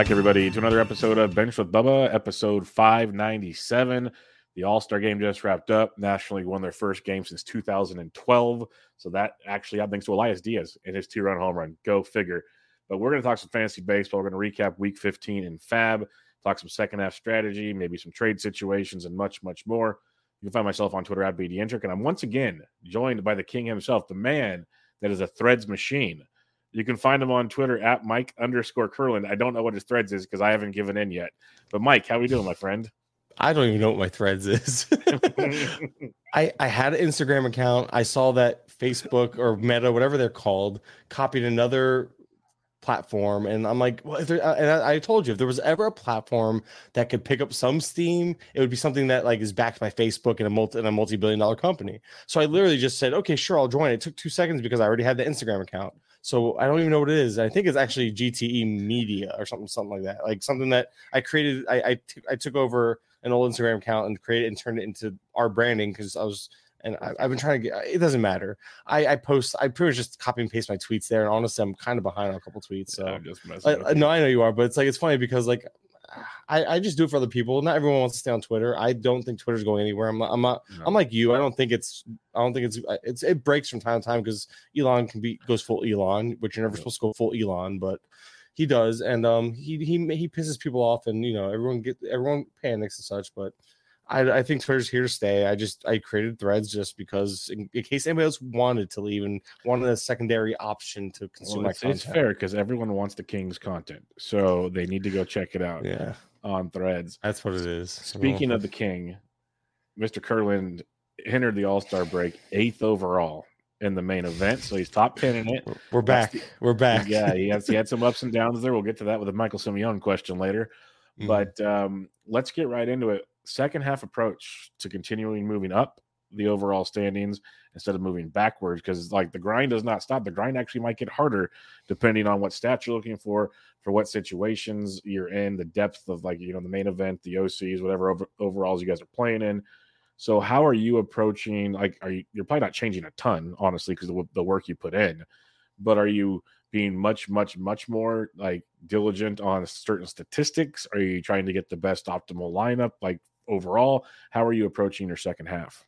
Back, everybody, to another episode of Benched with Bubba, episode 597. The All Star game just wrapped up. National League won their first game since 2012. So that actually, I thanks to Elias Diaz and his two run home run. Go figure. But we're going to talk some fantasy baseball. We're going to recap week 15 in FAAB, talk some second half strategy, maybe some trade situations, and much, much more. You can find myself on Twitter at bdentrek. And I'm once again joined by the king himself, the man that is a threads machine. You can find him on Twitter at Mike underscore Kurland. I don't know what his threads is because I haven't given in yet. But Mike, how are we doing, my friend? I don't even know what my threads is. I I had an Instagram account. I saw that Facebook or Meta, whatever they're called, copied another platform, and I'm like, well, there, uh, and I, I, told you if there was ever a platform that could pick up some steam, it would be something that like is backed by Facebook and a multi and a multi billion dollar company. So I literally just said, okay, sure, I'll join. It took two seconds because I already had the Instagram account. So I don't even know what it is. I think it's actually GTE Media or something, something like that. Like something that I created. I I, t- I took over an old Instagram account and created and turned it into our branding because I was and I, have been trying to get. It doesn't matter. I, I post. I pretty much just copy and paste my tweets there. And honestly, I'm kind of behind on a couple tweets. So I'm just messing. I, no, I know you are, but it's like it's funny because like I, I just do it for other people. Not everyone wants to stay on Twitter. I don't think Twitter's going anywhere. I'm I'm not, no. I'm like you. I don't think it's, I don't think it's, it's, it breaks from time to time because Elon can be, goes full Elon, which you're never supposed to go full Elon, but he does. And, um, he, he, he pisses people off and, you know, everyone get, everyone panics and such, but I, I think Twitter's here to stay. I just I created threads just because in, in case anybody else wanted to leave and wanted a secondary option to consume well, it's, content. It's fair because everyone wants the King's content, so they need to go check it out. Yeah, on Threads. That's what it is. Speaking of the King, Mr. Kurland entered the All Star break eighth overall in the main event, so he's top ten in it. We're back. The, We're back. Yeah, he has he had some ups and downs there. We'll get to that with a Michael Simeone question later. Mm-hmm. But um, let's get right into it second half approach to continuing moving up the overall standings instead of moving backwards because like the grind does not stop. The grind actually might get harder depending on what stats you're looking for for what situations you're in the depth of like you know the main event the ocs whatever over, overalls you guys are playing in. So how are you approaching like are you you're probably not changing a ton honestly because the, the work you put in but are you being much much much more like diligent on certain statistics? Are you trying to get the best optimal lineup? Like overall. How are you approaching your second half?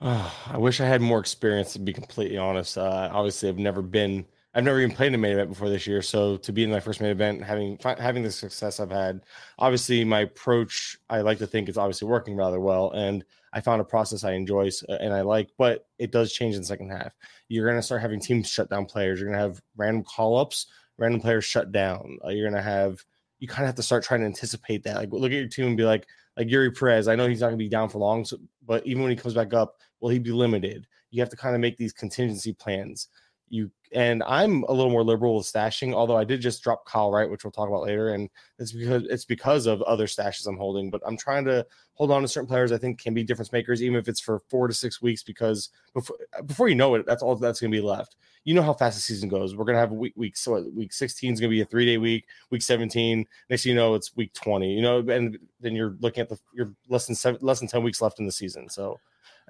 Oh, I wish I had more experience to be completely honest. Uh, obviously, I've never been, I've never even played in a main event before this year. So to be in my first main event, having having the success I've had, obviously my approach, I like to think it's obviously working rather well, and I found a process I enjoy and I like. But it does change in the second half. You're going to start having teams shut down players. You're going to have random call ups, random players shut down. Uh, you're going to have you kind of have to start trying to anticipate that. Like look at your team and be like, like Eury Perez. I know he's not going to be down for long, so, but even when he comes back up, will he be limited? You have to kind of make these contingency plans. You and I'm a little more liberal with stashing, although I did just drop Kyle Wright, which we'll talk about later, and it's because it's because of other stashes I'm holding. But I'm trying to hold on to certain players I think can be difference makers, even if it's for four to six weeks, because before before you know it, that's all that's going to be left. You know how fast the season goes. We're going to have a week week so week 16 is going to be a three day week. Week 17, next you know it's week 20. You know, and then you're looking at the you're less than seven, less than 10 weeks left in the season. So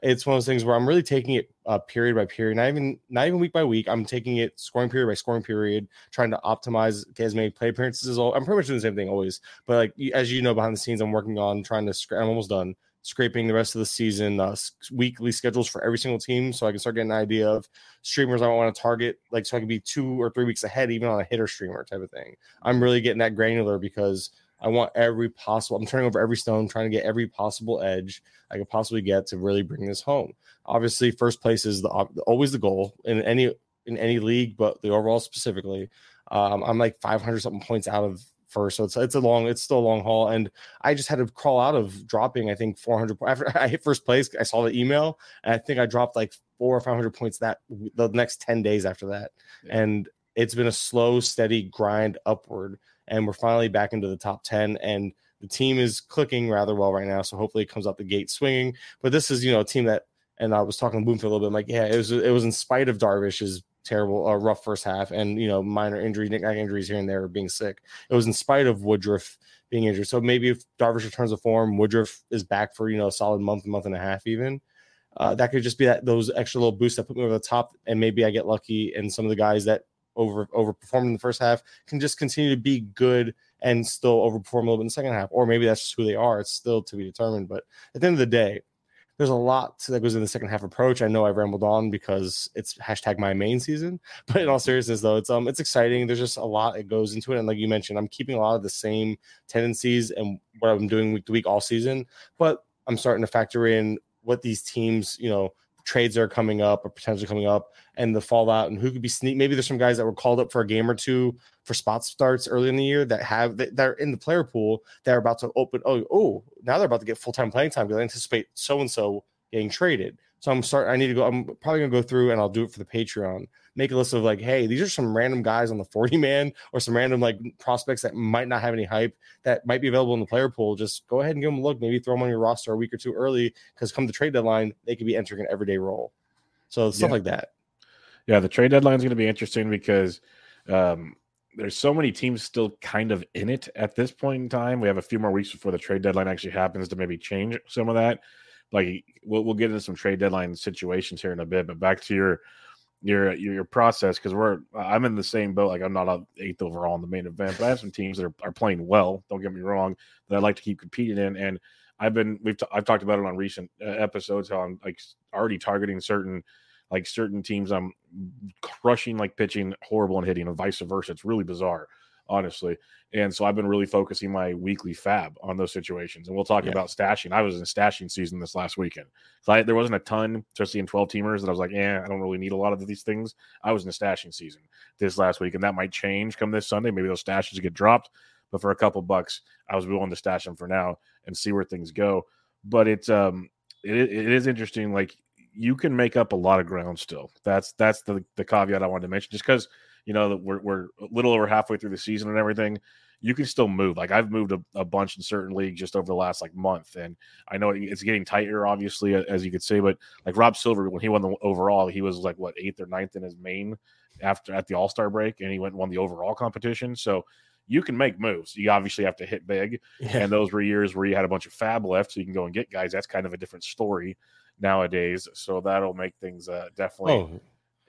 it's one of those things where I'm really taking it uh, period by period, not even not even week by week. I'm taking it scoring period by scoring period, trying to optimize as many play appearances as all. I'm pretty much doing the same thing always, but like as you know, behind the scenes, I'm working on trying to. I'm almost done scraping the rest of the season uh, weekly schedules for every single team so I can start getting an idea of streamers I want to target, like so I can be two or three weeks ahead, even on a hitter streamer type of thing. I'm really getting that granular because I want every possible. I'm turning over every stone, trying to get every possible edge I could possibly get to really bring this home. Obviously, first place is the always the goal in any in any league, but the overall specifically, um, I'm like 500 something points out of first, so it's it's a long, it's still a long haul, and I just had to crawl out of dropping. I think 400 after I hit first place. I saw the email, and I think I dropped like four or 500 points that the next 10 days after that, yeah. and it's been a slow, steady grind upward and we're finally back into the top 10 and the team is clicking rather well right now so hopefully it comes out the gate swinging. But this is you know a team that and i was talking to Bloomfield a little bit I'm like yeah it was it was in spite of darvish's terrible uh, rough first half and you know minor injury nickname injuries here and there being sick it was in spite of woodruff being injured. So maybe if darvish returns to form woodruff is back for you know a solid month month and a half even uh, that could just be that those extra little boosts that put me over the top and maybe i get lucky and some of the guys that over overperformed in the first half can just continue to be good and still overperform a little bit in the second half. Or maybe that's just who they are. It's still to be determined. But at the end of the day, there's a lot that goes in the second half approach. I know I've rambled on because it's hashtag my main season, but in all seriousness, though, it's um it's exciting. There's just a lot that goes into it, and like you mentioned, I'm keeping a lot of the same tendencies and what I'm doing week to week all season, but I'm starting to factor in what these teams, you know, trades that are coming up or potentially coming up and the fallout and who could be sneak. Maybe there's some guys that were called up for a game or two for spot starts early in the year that have that are in the player pool that are about to open. Oh, oh, now they're about to get full time playing time because I anticipate so and so getting traded. So I'm starting. I need to go. I'm probably gonna go through and I'll do it for the Patreon. Make a list of like, hey, these are some random guys on the 40 man or some random like prospects that might not have any hype that might be available in the player pool. Just go ahead and give them a look. Maybe throw them on your roster a week or two early because come the trade deadline, they could be entering an everyday role. So stuff yeah. like that. Yeah, the trade deadline is going to be interesting because um, there's so many teams still kind of in it at this point in time. We have a few more weeks before the trade deadline actually happens to maybe change some of that like we'll, we'll get into some trade deadline situations here in a bit but back to your your your, process because we're i'm in the same boat like i'm not a eighth overall in the main event but i have some teams that are, are playing well don't get me wrong that i'd like to keep competing in and i've been we've t- i've talked about it on recent uh, episodes how i'm like already targeting certain like certain teams i'm crushing like pitching horrible and hitting and vice versa. It's really bizarre honestly. And so I've been really focusing my weekly FAAB on those situations. And we'll talk yeah. about stashing. I was in stashing season this last weekend. So I, there wasn't a ton, especially in 12 teamers, that I was like, yeah, I don't really need a lot of these things. I was in a stashing season this last week, and that might change come this Sunday. Maybe those stashes get dropped. But for a couple bucks, I was willing to stash them for now and see where things go. But it's um it, it is interesting. Like you can make up a lot of ground still. That's that's the the caveat I wanted to mention. Just because you know, we're, we're a little over halfway through the season and everything, you can still move. Like I've moved a, a, bunch in certain leagues just over the last like month, and I know it's getting tighter, obviously, as you could say. But like Rob Silver, when he won the overall, he was like what eighth or ninth in his main after at the All Star break, and he went and won the overall competition. So you can make moves. You obviously have to hit big, yeah. and those were years where you had a bunch of FAAB left, so you can go and get guys. That's kind of a different story nowadays. So that'll make things uh, definitely. Oh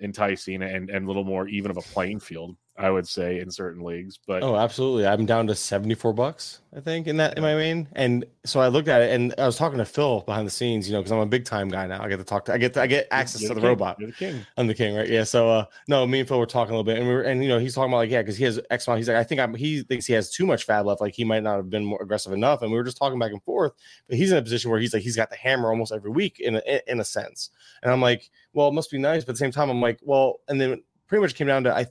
enticing and, and a little more even of a playing field, I would say, in certain leagues. But oh, absolutely. I'm down to 74 bucks, I think, in that in my main. And so I looked at it and I was talking to Phil behind the scenes, you know, because I'm a big time guy now. I get to talk to I get to, I get access You're to the, the robot. You're the king. I'm the king, right? Yeah. So uh no, me and Phil were talking a little bit and we were and you know, he's talking about like, yeah, because he has X amount. He's like, I think I'm he thinks he has too much FAAB left, like he might not have been more aggressive enough. And we were just talking back and forth, but he's in a position where he's like he's got the hammer almost every week in a in a sense. And I'm like, well, it must be nice. But at the same time, I'm like, well, and then pretty much came down to I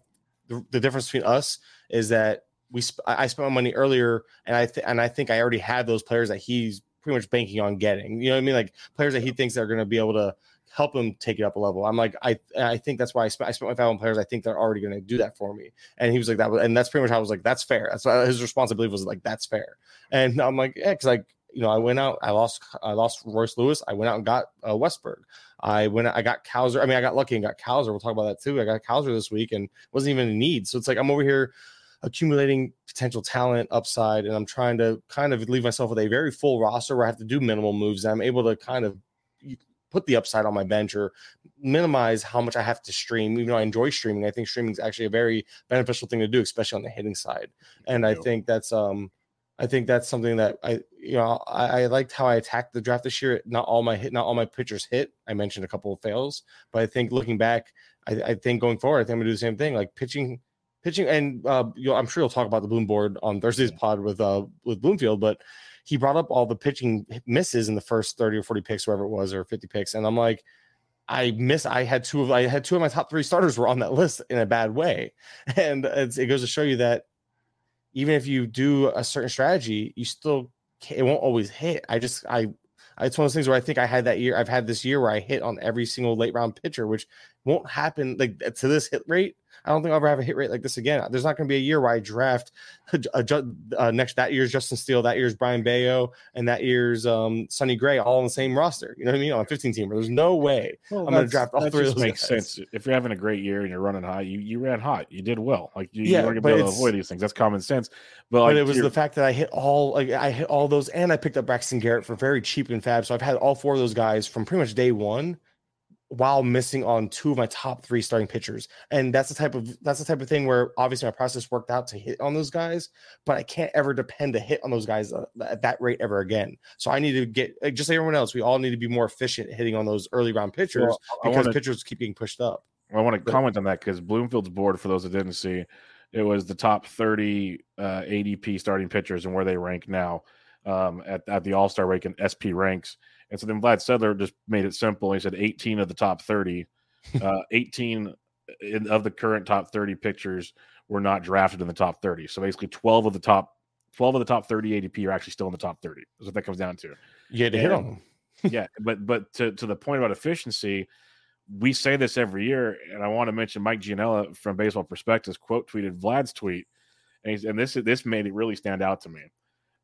the, the difference between us is that we sp- I spent my money earlier, and I th- and I think I already had those players that he's pretty much banking on getting. You know what I mean? Like players that he thinks are going to be able to help him take it up a level. I'm like, I I think that's why I spent I spent my five on players. I think they're already going to do that for me. And he was like that, and that's pretty much how I was like, that's fair. That's why his responsibility was like, that's fair. And I'm like, yeah, because like you know, I went out, I lost, I lost Royce Lewis. I went out and got uh, Westburg. I went, I got Cowser. I mean, I got lucky and got Cowser. We'll talk about that too. I got Cowser this week and wasn't even in need. So it's like I'm over here accumulating potential talent upside, and I'm trying to kind of leave myself with a very full roster where I have to do minimal moves. I'm able to kind of put the upside on my bench or minimize how much I have to stream. Even though I enjoy streaming, I think streaming is actually a very beneficial thing to do, especially on the hitting side. And I think that's um I think that's something that I, you know, I, I, liked how I attacked the draft this year. Not all my hit, not all my pitchers hit. I mentioned a couple of fails, but I think looking back, I, I think going forward, I think I'm gonna do the same thing. Like pitching, pitching, and uh, I'm sure you'll talk about the Bloom board on Thursday's pod with uh with Bloomfield, but he brought up all the pitching misses in the first 30 or 40 picks, wherever it was, or 50 picks, and I'm like, I miss. I had two of I had two of my top three starters were on that list in a bad way, and it goes to show you that even if you do a certain strategy, you still it won't always hit. I just I it's one of those things where I think I had that year. I've had this year where I hit on every single late round pitcher, which won't happen like to this hit rate. I don't think I'll ever have a hit rate like this again. There's not going to be a year where I draft a, a, uh, next that year's Justin Steele, that year's Brayan Bello, and that year's um, Sonny Gray all on the same roster. You know what I mean? On a 15 team, there's no way well, I'm going to draft all three of those. Makes guys. sense. If you're having a great year and you're running hot, you you ran hot. You did well. Like you, yeah, you are going to be able to avoid these things. That's common sense. But, like, but it was the fact that I hit all like I hit all those, and I picked up Braxton Garrett for very cheap and fab. So I've had all four of those guys from pretty much day one while missing on two of my top three starting pitchers. And that's the type of that's the type of thing where obviously my process worked out to hit on those guys, but I can't ever depend to hit on those guys uh, at that rate ever again. So I need to get just like everyone else, we all need to be more efficient hitting on those early round pitchers well, because wanna, pitchers keep getting pushed up. I want to but, comment on that because Bloomfield's board, for those that didn't see, it was the top 30 uh, ADP starting pitchers and where they rank now um, at, at the All Star rank and SP ranks. And so then Vlad Sedler just made it simple. He said 18 of the top 30, uh, 18 in, of the current top 30 pictures were not drafted in the top 30. So basically 12 of the top 12 of the top 30 ADP are actually still in the top 30. Is what that comes down to. Had to and, hit on them. yeah, but but to, to the point about efficiency, we say this every year, and I want to mention Mike Gianella from Baseball Prospectus quote tweeted Vlad's tweet, and, and this this made it really stand out to me.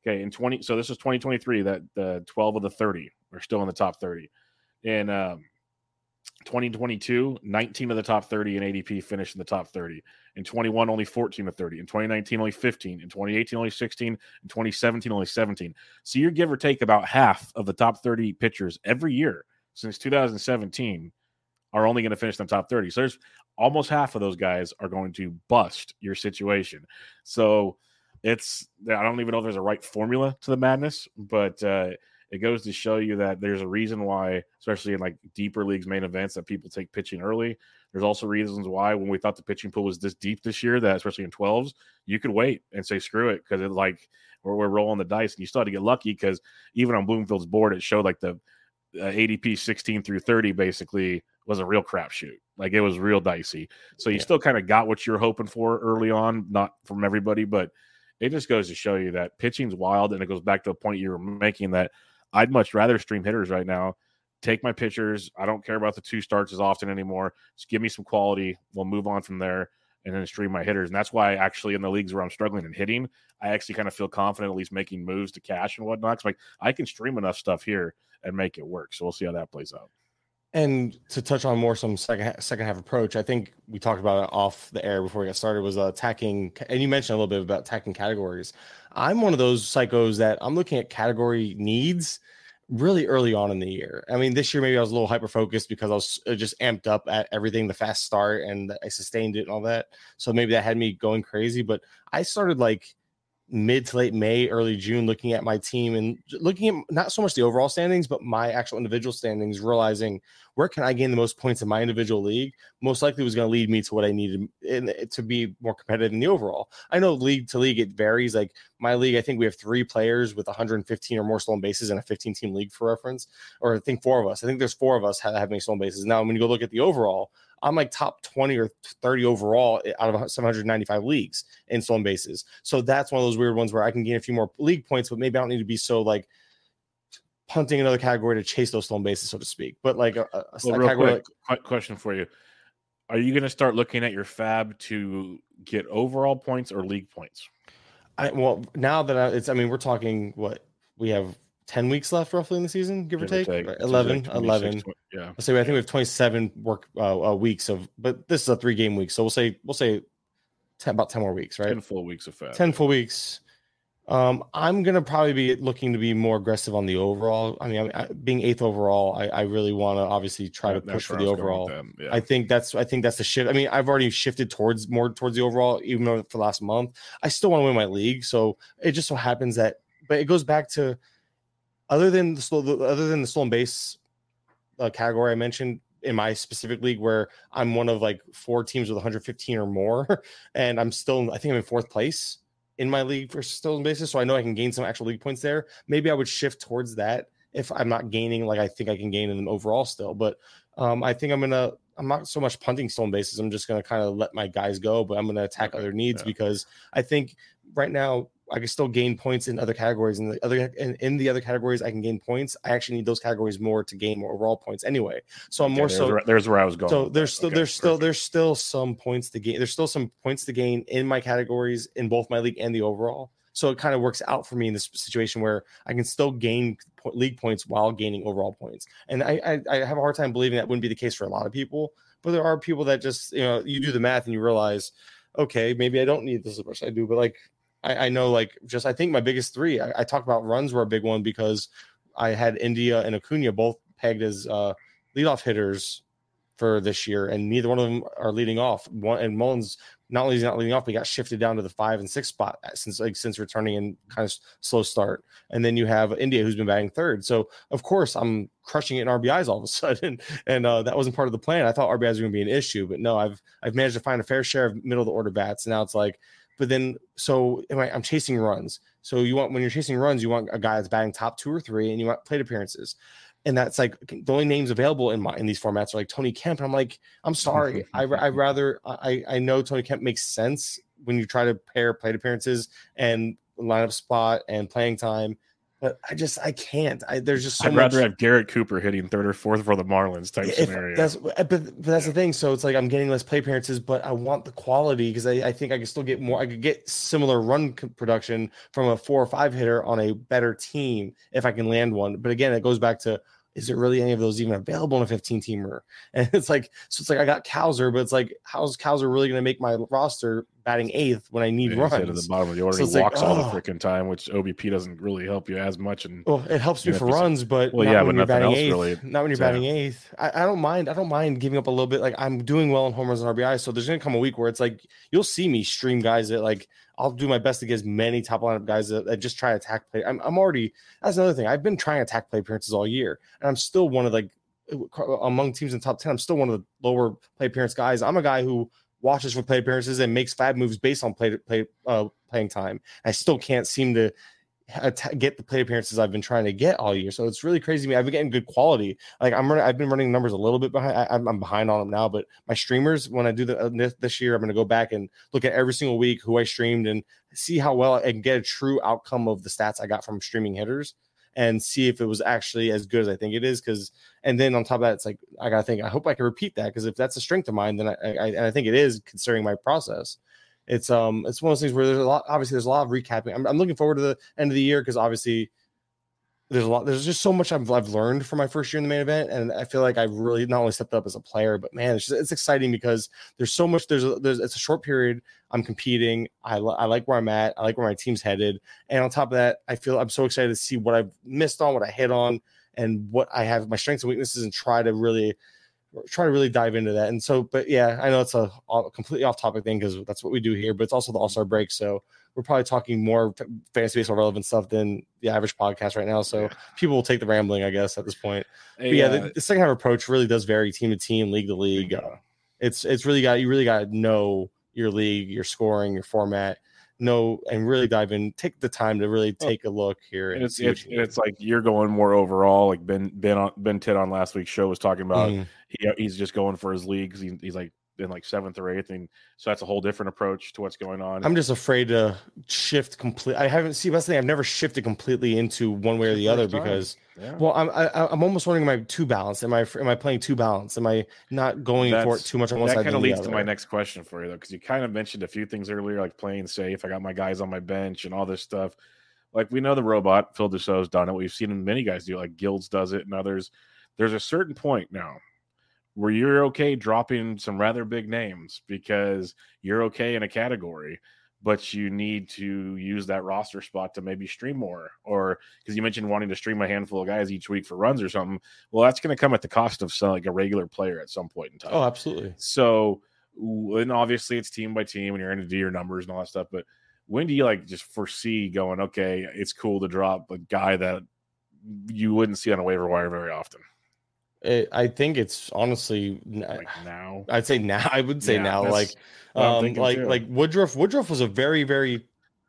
Okay, in 20, so this is 2023 that the 12 of the 30 are still in the top 30. In um, 2022, 19 of the top 30 in ADP finished in the top 30. In 21, only 14 of 30. In 2019, only 15. In 2018, only 16. In 2017, only 17. So you're give or take about half of the top 30 pitchers every year since 2017 are only going to finish in the top 30. So there's almost half of those guys are going to bust your situation. So it's I don't even know if there's a right formula to the madness, but uh, it goes to show you that there's a reason why, especially in like deeper leagues main events, that people take pitching early. There's also reasons why when we thought the pitching pool was this deep this year, that especially in 12s, you could wait and say screw it because it's like we're, we're rolling the dice, and you still had to get lucky because even on Bloomfield's board, it showed like the uh, ADP 16 through 30 basically was a real crapshoot. Like it was real dicey. So you yeah. still kind of got what you're hoping for early on, not from everybody, but it just goes to show you that pitching's wild, and it goes back to a point you were making that I'd much rather stream hitters right now. Take my pitchers. I don't care about the two starts as often anymore. Just give me some quality. We'll move on from there and then stream my hitters. And that's why actually in the leagues where I'm struggling and hitting, I actually kind of feel confident at least making moves to cash and whatnot. Cause like I can stream enough stuff here and make it work. So we'll see how that plays out. And to touch on more some second second half approach, I think we talked about it off the air before we got started. Was uh, attacking, and you mentioned a little bit about attacking categories. I'm one of those psychos that I'm looking at category needs really early on in the year. I mean, this year maybe I was a little hyper focused because I was uh, just amped up at everything, the fast start, and I sustained it and all that. So maybe that had me going crazy. But I started like mid to late May, early June, looking at my team and looking at not so much the overall standings, but my actual individual standings, realizing where can I gain the most points in my individual league, most likely was going to lead me to what I needed in, to be more competitive in the overall. I know league to league it varies. Like my league, I think we have three players with 115 or more stolen bases in a 15 team league for reference, or I think four of us. I think there's four of us have, have many stolen bases. Now, when you go look at the overall, I'm like top 20 or 30 overall eh, out of 795 leagues in stolen bases. So that's one of those weird ones where I can gain a few more league points, but maybe I don't need to be so like punting another category to chase those stolen bases, so to speak. But like a, a, well, real quick, like, question for you. Are you going to start looking at your FAAB to get overall points or league points? I well now that I, it's I mean we're talking what we have 10 weeks left roughly in the season, give, give or take, or take. 11, 11. yeah. Let's say I think we have 27 work uh, uh, weeks of, but this is a three game week. So we'll say, we'll say 10, about 10 more weeks, right? 10 full weeks of FAAB. 10 full weeks. Um, I'm gonna probably be looking to be more aggressive on the overall. I mean, I, being eighth overall, I, I really want to obviously try to push for the overall. Yeah. I think that's I think that's the shift. I mean, I've already shifted towards more towards the overall, even though for last month, I still want to win my league. So it just so happens that, but it goes back to other than the slow, other than the stolen base uh, category I mentioned in my specific league, where I'm one of like four teams with 115 or more, and I'm still I think I'm in fourth place in my league for stolen bases, so I know I can gain some actual league points there. Maybe I would shift towards that if I'm not gaining like I think I can gain in them overall still. But um, I think I'm gonna I'm not so much punting stolen bases. I'm just gonna kind of let my guys go, but I'm gonna attack other needs yeah. because I think right now I can still gain points in other categories. And the other in, in, the other categories, I can gain points. I actually need those categories more to gain more overall points anyway. So I'm more there's so where, there's where I was going. So there's still okay, there's perfect. still there's still some points to gain. There's still some points to gain in my categories in both my league and the overall. So it kind of works out for me in this situation where I can still gain league points while gaining overall points. And I, I, I have a hard time believing that wouldn't be the case for a lot of people. But there are people that just you know you do the math and you realize, okay, maybe I don't need this as much as I do, but like I, I know like just I think my biggest three. I, I talked about runs were a big one because I had India and Acuna both pegged as uh, leadoff hitters for this year, and neither one of them are leading off. One and Mullins not only is not leading off, but he got shifted down to the five and six spot since like since returning in kind of slow start. And then you have India who's been batting third. So of course I'm crushing it in RBIs all of a sudden, and uh, that wasn't part of the plan. I thought RBIs were going to be an issue, but no, I've I've managed to find a fair share of middle of the order bats. Now it's like but then, so I'm chasing runs. So you want when you're chasing runs, you want a guy that's batting top two or three, and you want plate appearances. And that's like the only names available in my in these formats are like Tony Kemp. And I'm like, I'm sorry, I I rather I I know Tony Kemp makes sense when you try to pair plate appearances and lineup spot and playing time but I just I can't. I, there's just so I'd much... rather have Garrett Cooper hitting third or fourth for the Marlins type if, scenario. That's eh, but, but that's yeah. the thing. So it's like I'm getting less play appearances, but I want the quality because I, I think I can still get more. I could get similar run production from a four or five hitter on a better team if I can land one. But again, it goes back to is there really any of those even available in a 15 teamer? And it's like, so it's like I got Cowser, but it's like, how's Cowser really going to make my roster batting eighth when I need yeah, runs? At the bottom of the order, so he walks like, all oh. the freaking time, which OBP doesn't really help you as much. And well, it helps me for runs, but well, yeah, but nothing else eighth, really. Not when you're batting eighth. I, I, don't mind. I don't mind giving up a little bit. Like I'm doing well in homers and RBI, so there's going to come a week where it's like you'll see me stream guys that like I'll do my best to get as many top lineup guys that, that just try to attack play. I'm, I'm already that's another thing. I've been trying to attack play appearances all year, and I'm still one of like among teams in top 10, I'm still one of the lower play appearance guys. I'm a guy who watches for play appearances and makes five moves based on play play uh, playing time. I still can't seem to get the play appearances I've been trying to get all year. So it's really crazy me. I've been getting good quality. Like I'm running, I've been running numbers a little bit behind. I, am behind on them now, but my streamers, when I do the uh, this, this year, I'm going to go back and look at every single week who I streamed and see how well I can get a true outcome of the stats I got from streaming hitters and see if it was actually as good as I think it is. Because and then on top of that, it's like I gotta think. I hope I can repeat that because if that's a strength of mine, then I, I and I think it is considering my process it's um it's one of those things where there's a lot obviously there's a lot of recapping. I'm, I'm looking forward to the end of the year because obviously there's a lot there's just so much I've, I've learned from my first year in the main event and I feel like I've really not only stepped up as a player but man it's just, it's exciting because there's so much there's a, there's it's a short period I'm competing I, I like where I'm at I like where my team's headed and on top of that I feel I'm so excited to see what I've missed on what I hit on and what I have my strengths and weaknesses and try to really try to really dive into that. And so, but yeah, I know it's a, a completely off topic thing because that's what we do here, but it's also the All Star break. So we're probably talking more fantasy baseball relevant stuff than the average podcast right now. So yeah. people will take the rambling, I guess, at this point. Hey, yeah, uh, the, the, second half approach really does vary team to team, league to league. Uh, it's it's really got you really got to know your league, your scoring, your format know and really dive in take the time to really take a look here and, it's it's, it's like you're going more overall like ben ben on ben tit on last week's show was talking about mm. He, uh, he's just going for his leagues he, he's like in like seventh or eighth, and so that's a whole different approach to what's going on. I'm just afraid to shift complete. I haven't see that's the thing. I've never shifted completely into one way or the other because, yeah. well, I'm I, am i am almost wondering am I too balanced? Am I am I playing too balanced? Am I not going that's, for it too much on one that kind of leads to my next question for you though, because you kind of mentioned a few things earlier, like playing safe. I got my guys on my bench and all this stuff. Like we know the robot Phil Dussault's done it. We've seen many guys do it. Like Guilds does it, and others. There's a certain point now where you're okay dropping some rather big names because you're okay in a category. but you need to use that roster spot to maybe stream more or because you mentioned wanting to stream a handful of guys each week for runs or something well that's going to come at the cost of some like a regular player at some point in time oh absolutely so and obviously it's team by team and you're going to do your numbers and all that stuff but when do you like just foresee going okay it's cool to drop a guy that you wouldn't see on a waiver wire very often it, i think it's honestly like now i'd say now i would say yeah, now like um, like too. like Woodruff. Woodruff was a very, very,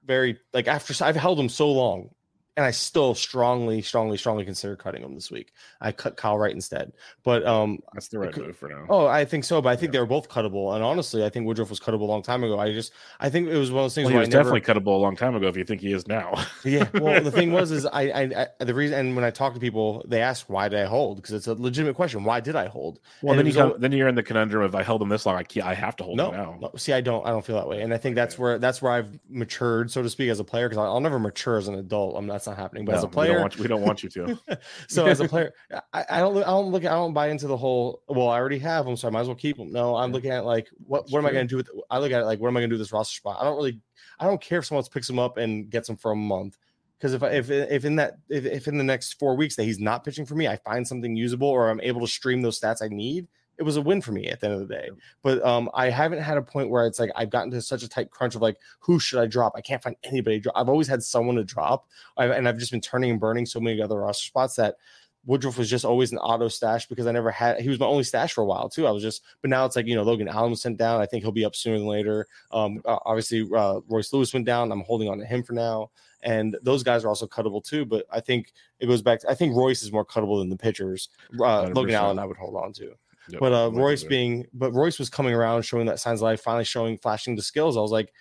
very like after I've held him so long and I still strongly, strongly, strongly consider cutting him this week. I cut Kyle Wright instead, but um, that's the right move for now. Oh, I think so, but I think yeah. they were both cuttable. And honestly, I think Woodruff was cuttable a long time ago. I just, I think it was one of those things. Well, he was definitely cuttable a long time ago. If you think he is now, yeah. Well, the thing was, is I, I, I, the reason, and when I talk to people, they ask why did I hold? Because it's a legitimate question. Why did I hold? Well, and then you come, then you're in the conundrum of I held him this long. I, can't, I have to hold no, him now. No, see, I don't, I don't feel that way, and I think that's where that's where I've matured, so to speak, as a player. Because I'll never mature as an adult. I mean, that's not happening. But no, as a player. We don't want you, don't want you to. so as a player, I, I, don't I don't look I don't buy into the whole. Well, I already have them, so I might as well keep them. No, I'm yeah. looking at like what That's what am I going to do with? I look at it like what am I going to do with this roster spot? I don't really I don't care if someone else picks them up and gets them for a month. Because if, if if in that if, if in the next four weeks that he's not pitching for me, I find something usable or I'm able to stream those stats I need, it was a win for me at the end of the day. But um, I haven't had a point where it's like I've gotten to such a tight crunch of like, who should I drop? I can't find anybody. Drop. I've always had someone to drop, I've, and I've just been turning and burning so many other roster spots that Woodruff was just always an auto stash because I never had. He was my only stash for a while too. I was just, but now it's like you know Logan Allen was sent down. I think he'll be up sooner than later. Um, uh, obviously uh, Royce Lewis went down. I'm holding on to him for now, and those guys are also cuttable too. But I think it goes back. To, I think Royce is more cuttable than the pitchers. Uh, Logan Allen, I would hold on to. Yep. But uh, Royce being, but Royce was coming around, showing that signs of life, finally showing, flashing the skills. I was like,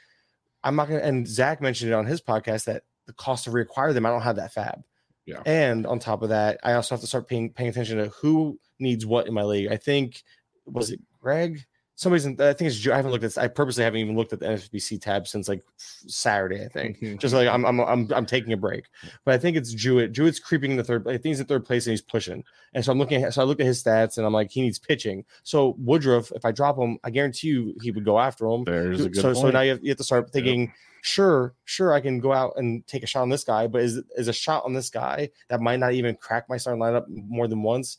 I'm not gonna. And Zach mentioned it on his podcast that the cost to reacquire them, I don't have that FAAB. Yeah. And on top of that, I also have to start paying paying attention to who needs what in my league. I think was it Greg? Somebody's in, I think it's I haven't looked at I purposely haven't even looked at the NFBC tab since like Saturday, I think. Mm-hmm. Just like I'm, I'm I'm I'm taking a break. But I think it's Jewett. Jewett's creeping in the third I think he's in third place and he's pushing. And so I'm looking at so I look at his stats and I'm like, he needs pitching. So Woodruff, if I drop him, I guarantee you he would go after him. There's a good so, point. so now you have, you have to start thinking, sure, sure, I can go out and take a shot on this guy, but is is a shot on this guy that might not even crack my starting lineup more than once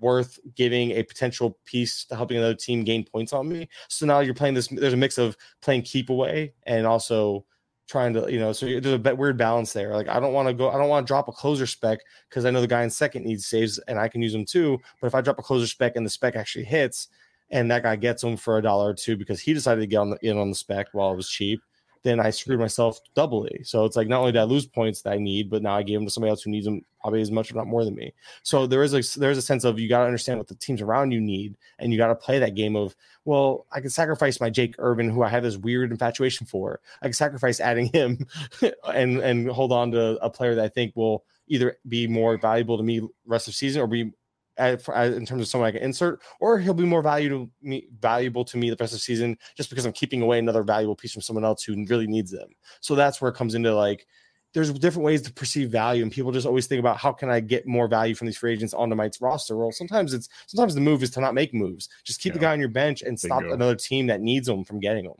worth giving a potential piece to helping another team gain points on me. So now you're playing this. There's a mix of playing keep away and also trying to, you know, so there's a weird balance there. Like I don't want to go, I don't want to drop a closer spec because I know the guy in second needs saves and I can use them too. But if I drop a closer spec and the spec actually hits, and that guy gets them for a dollar or two because he decided to get on the, in on the spec while it was cheap, then I screwed myself doubly. So it's like not only did I lose points that I need, but now I gave them to somebody else who needs them probably as much, if not more than me. So there is a there's a sense of you got to understand what the teams around you need, and you got to play that game of well, I can sacrifice my Jake Irvin, who I have this weird infatuation for. I can sacrifice adding him, and and hold on to a player that I think will either be more valuable to me rest of season or be in terms of someone I can insert, or he'll be more valuable to me, valuable to me the rest of the season just because I'm keeping away another valuable piece from someone else who really needs them. So that's where it comes into like there's different ways to perceive value, and people just always think about how can I get more value from these free agents onto my roster. Well, sometimes it's sometimes the move is to not make moves, just keep yeah. the guy on your bench and stop another team that needs them from getting them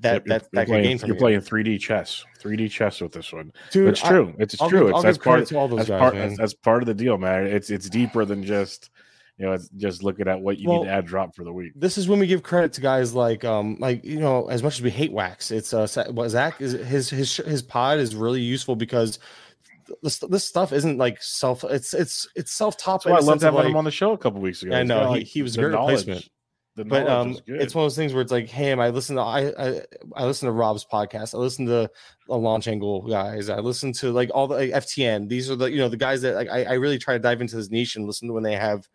that yep, that, that playing, gain from you're playing 3D chess, 3D chess with this one. Dude, it's true. I, it's I'll true. Give, it's as part, all those as, guys, part as, as, part of the deal, man. It's it's deeper than just you know, it's just looking at what you well, need to add drop for the week. This is when we give credit to guys like um like you know, as much as we hate wax, it's uh what Zach is his his his pod is really useful because this, this stuff isn't like self it's it's it's self-top. I loved having like, him on the show a couple weeks ago. I know he, like he was a great replacement but um, it's one of those things where it's like, hey, I listen to I, I I listen to Rob's podcast. I listen to the Launch Angle guys. I listen to like all the like, FTN. These are the you know the guys that like I, I really try to dive into this niche and listen to when they have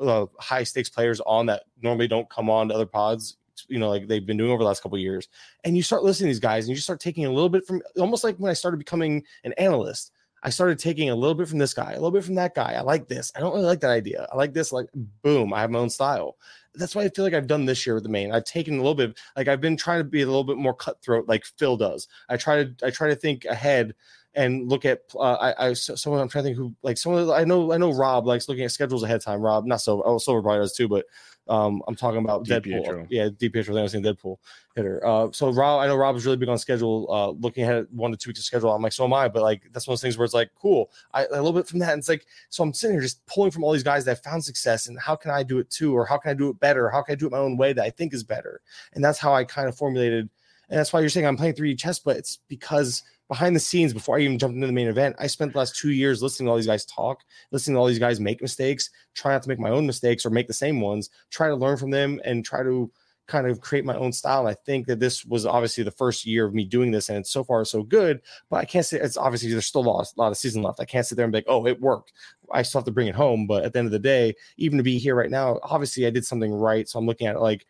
uh, high stakes players on that normally don't come on to other pods. You know, like they've been doing over the last couple years, and you start listening to these guys, and you just start taking a little bit from almost like when I started becoming an analyst. I started taking a little bit from this guy, a little bit from that guy. I like this. I don't really like that idea. I like this. Like, boom, I have my own style that's why I feel like I've done this year with the main. I've taken a little bit, like I've been trying to be a little bit more cutthroat, like Phil does. I try to, I try to think ahead and look at. Uh, I, I, someone I'm trying to think who, like someone I know, I know Rob likes looking at schedules ahead of time. Rob, not so, oh, Silverbright does too, but Um, I'm talking about Deadpool. Pietro. Yeah, DiPietro. I was saying Deadpool hitter. Uh, so Rob, I know Rob is really big on schedule. Uh, looking at one to two weeks of schedule, I'm like, so am I. But like, that's one of those things where it's like, cool. I a little bit from that, and it's like, so I'm sitting here just pulling from all these guys that found success, and how can I do it too, or how can I do it better, how can I do it my own way that I think is better, and that's how I kind of formulated. And that's why you're saying I'm playing 3D chess, but it's because behind the scenes before I even jumped into the main event, I spent the last two years listening to all these guys talk, listening to all these guys make mistakes, try not to make my own mistakes or make the same ones, try to learn from them and try to kind of create my own style. And I think that this was obviously the first year of me doing this, and so far so good. But I can't say it's obviously there's still a lot, a lot of season left. I can't sit there and be like, oh, it worked. I still have to bring it home. But at the end of the day, even to be here right now, obviously I did something right. So I'm looking at it like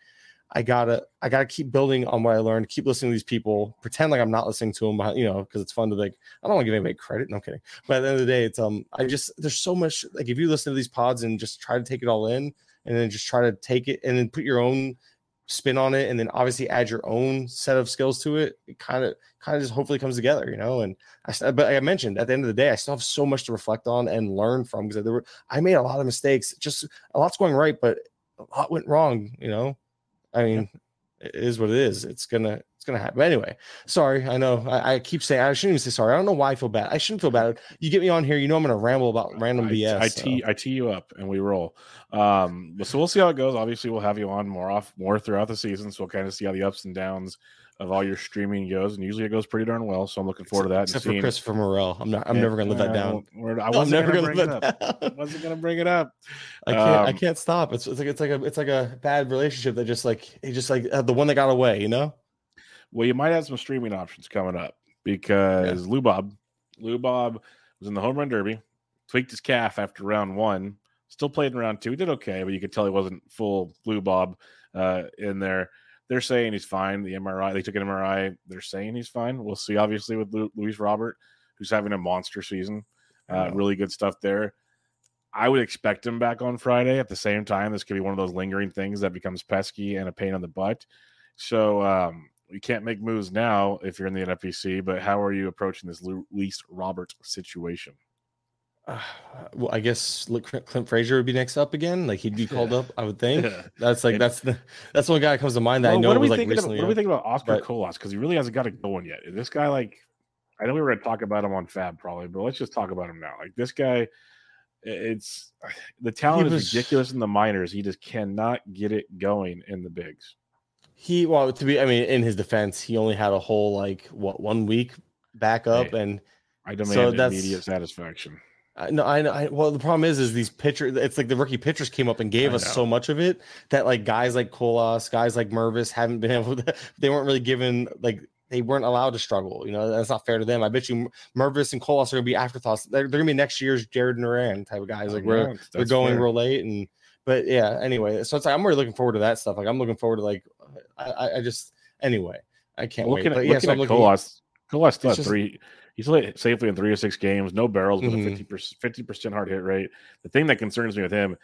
I gotta I gotta keep building on what I learned, keep listening to these people, pretend like I'm not listening to them, you know, because it's fun to like I don't want to give anybody credit. No I'm kidding. But at the end of the day, it's um I just there's so much like if you listen to these pods and just try to take it all in and then just try to take it and then put your own spin on it and then obviously add your own set of skills to it, it kind of kind of just hopefully comes together, you know. And I but like I mentioned at the end of the day, I still have so much to reflect on and learn from because there were I made a lot of mistakes, just a lot's going right, but a lot went wrong, you know. I mean, it is what it is. It's gonna gonna happen anyway. Sorry, I know I, I, keep saying I shouldn't even say sorry. I don't know why I feel bad. I shouldn't feel bad. You get me on here, you know I'm gonna ramble about random I, BS. I tee so. I tee you up and we roll. Um, so we'll see how it goes. Obviously, we'll have you on more off more throughout the season, so we'll kind of see how the ups and downs of all your streaming goes, and usually it goes pretty darn well. So I'm looking forward to that. Except for Christopher Morel, I'm not. I'm yeah, never going to live that down. I wasn't never going to bring it up. I wasn't to bring it up. I can't. Um, I can't stop. It's, it's like it's like a it's like a bad relationship that just like he just like uh, the one that got away. You know. Well, you might have some streaming options coming up because yeah. Lou Bob, Lou Bob was in the home run derby, tweaked his calf after round one. Still played in round two. He did okay, but you could tell he wasn't full Lou Bob uh, in there. They're saying he's fine. The MRI, they took an MRI. They're saying he's fine. We'll see, obviously, with Lu- Luis Robert, who's having a monster season. Uh, really good stuff there. I would expect him back on Friday. At the same time, this could be one of those lingering things that becomes pesky and a pain on the butt. So um, you can't make moves now if you're in the NFBC. But how are you approaching this Luis Robert situation? Uh, well, I guess Clint Frazier would be next up again. Like he'd be called yeah. up, I would think. Yeah. That's like that's the that's the one guy that comes to mind that well, I know was like recently. About, what do we think about Oscar Colas? Because he really hasn't got it going yet. Is this guy like? I know we were going to talk about him on FAAB probably, but let's just talk about him now. Like this guy, it's the talent was, is ridiculous in the minors. He just cannot get it going in the bigs. He well to be, I mean, in his defense, he only had a whole like what one week back up, hey, and I demand so that's, immediate satisfaction. I know, I know. I, well, the problem is, is these pitchers. It's like the rookie pitchers came up and gave us so much of it that like guys like Colas, guys like Mervis haven't been able to. They weren't really given like they weren't allowed to struggle. You know, that's not fair to them. I bet you Mervis and Colas are gonna be afterthoughts. They're, they're gonna be next year's Jarren Duran type of guys. Like oh, we're they're going fair. real late and. But yeah, anyway, so it's like I'm really looking forward to that stuff. Like I'm looking forward to like I, I just anyway I can't looking wait. At, but yeah, so I'm looking. Colas, Colas still three he's hit safely in three or six games, no barrels, but mm-hmm. a 50 percent hard hit rate. The thing that concerns me with him,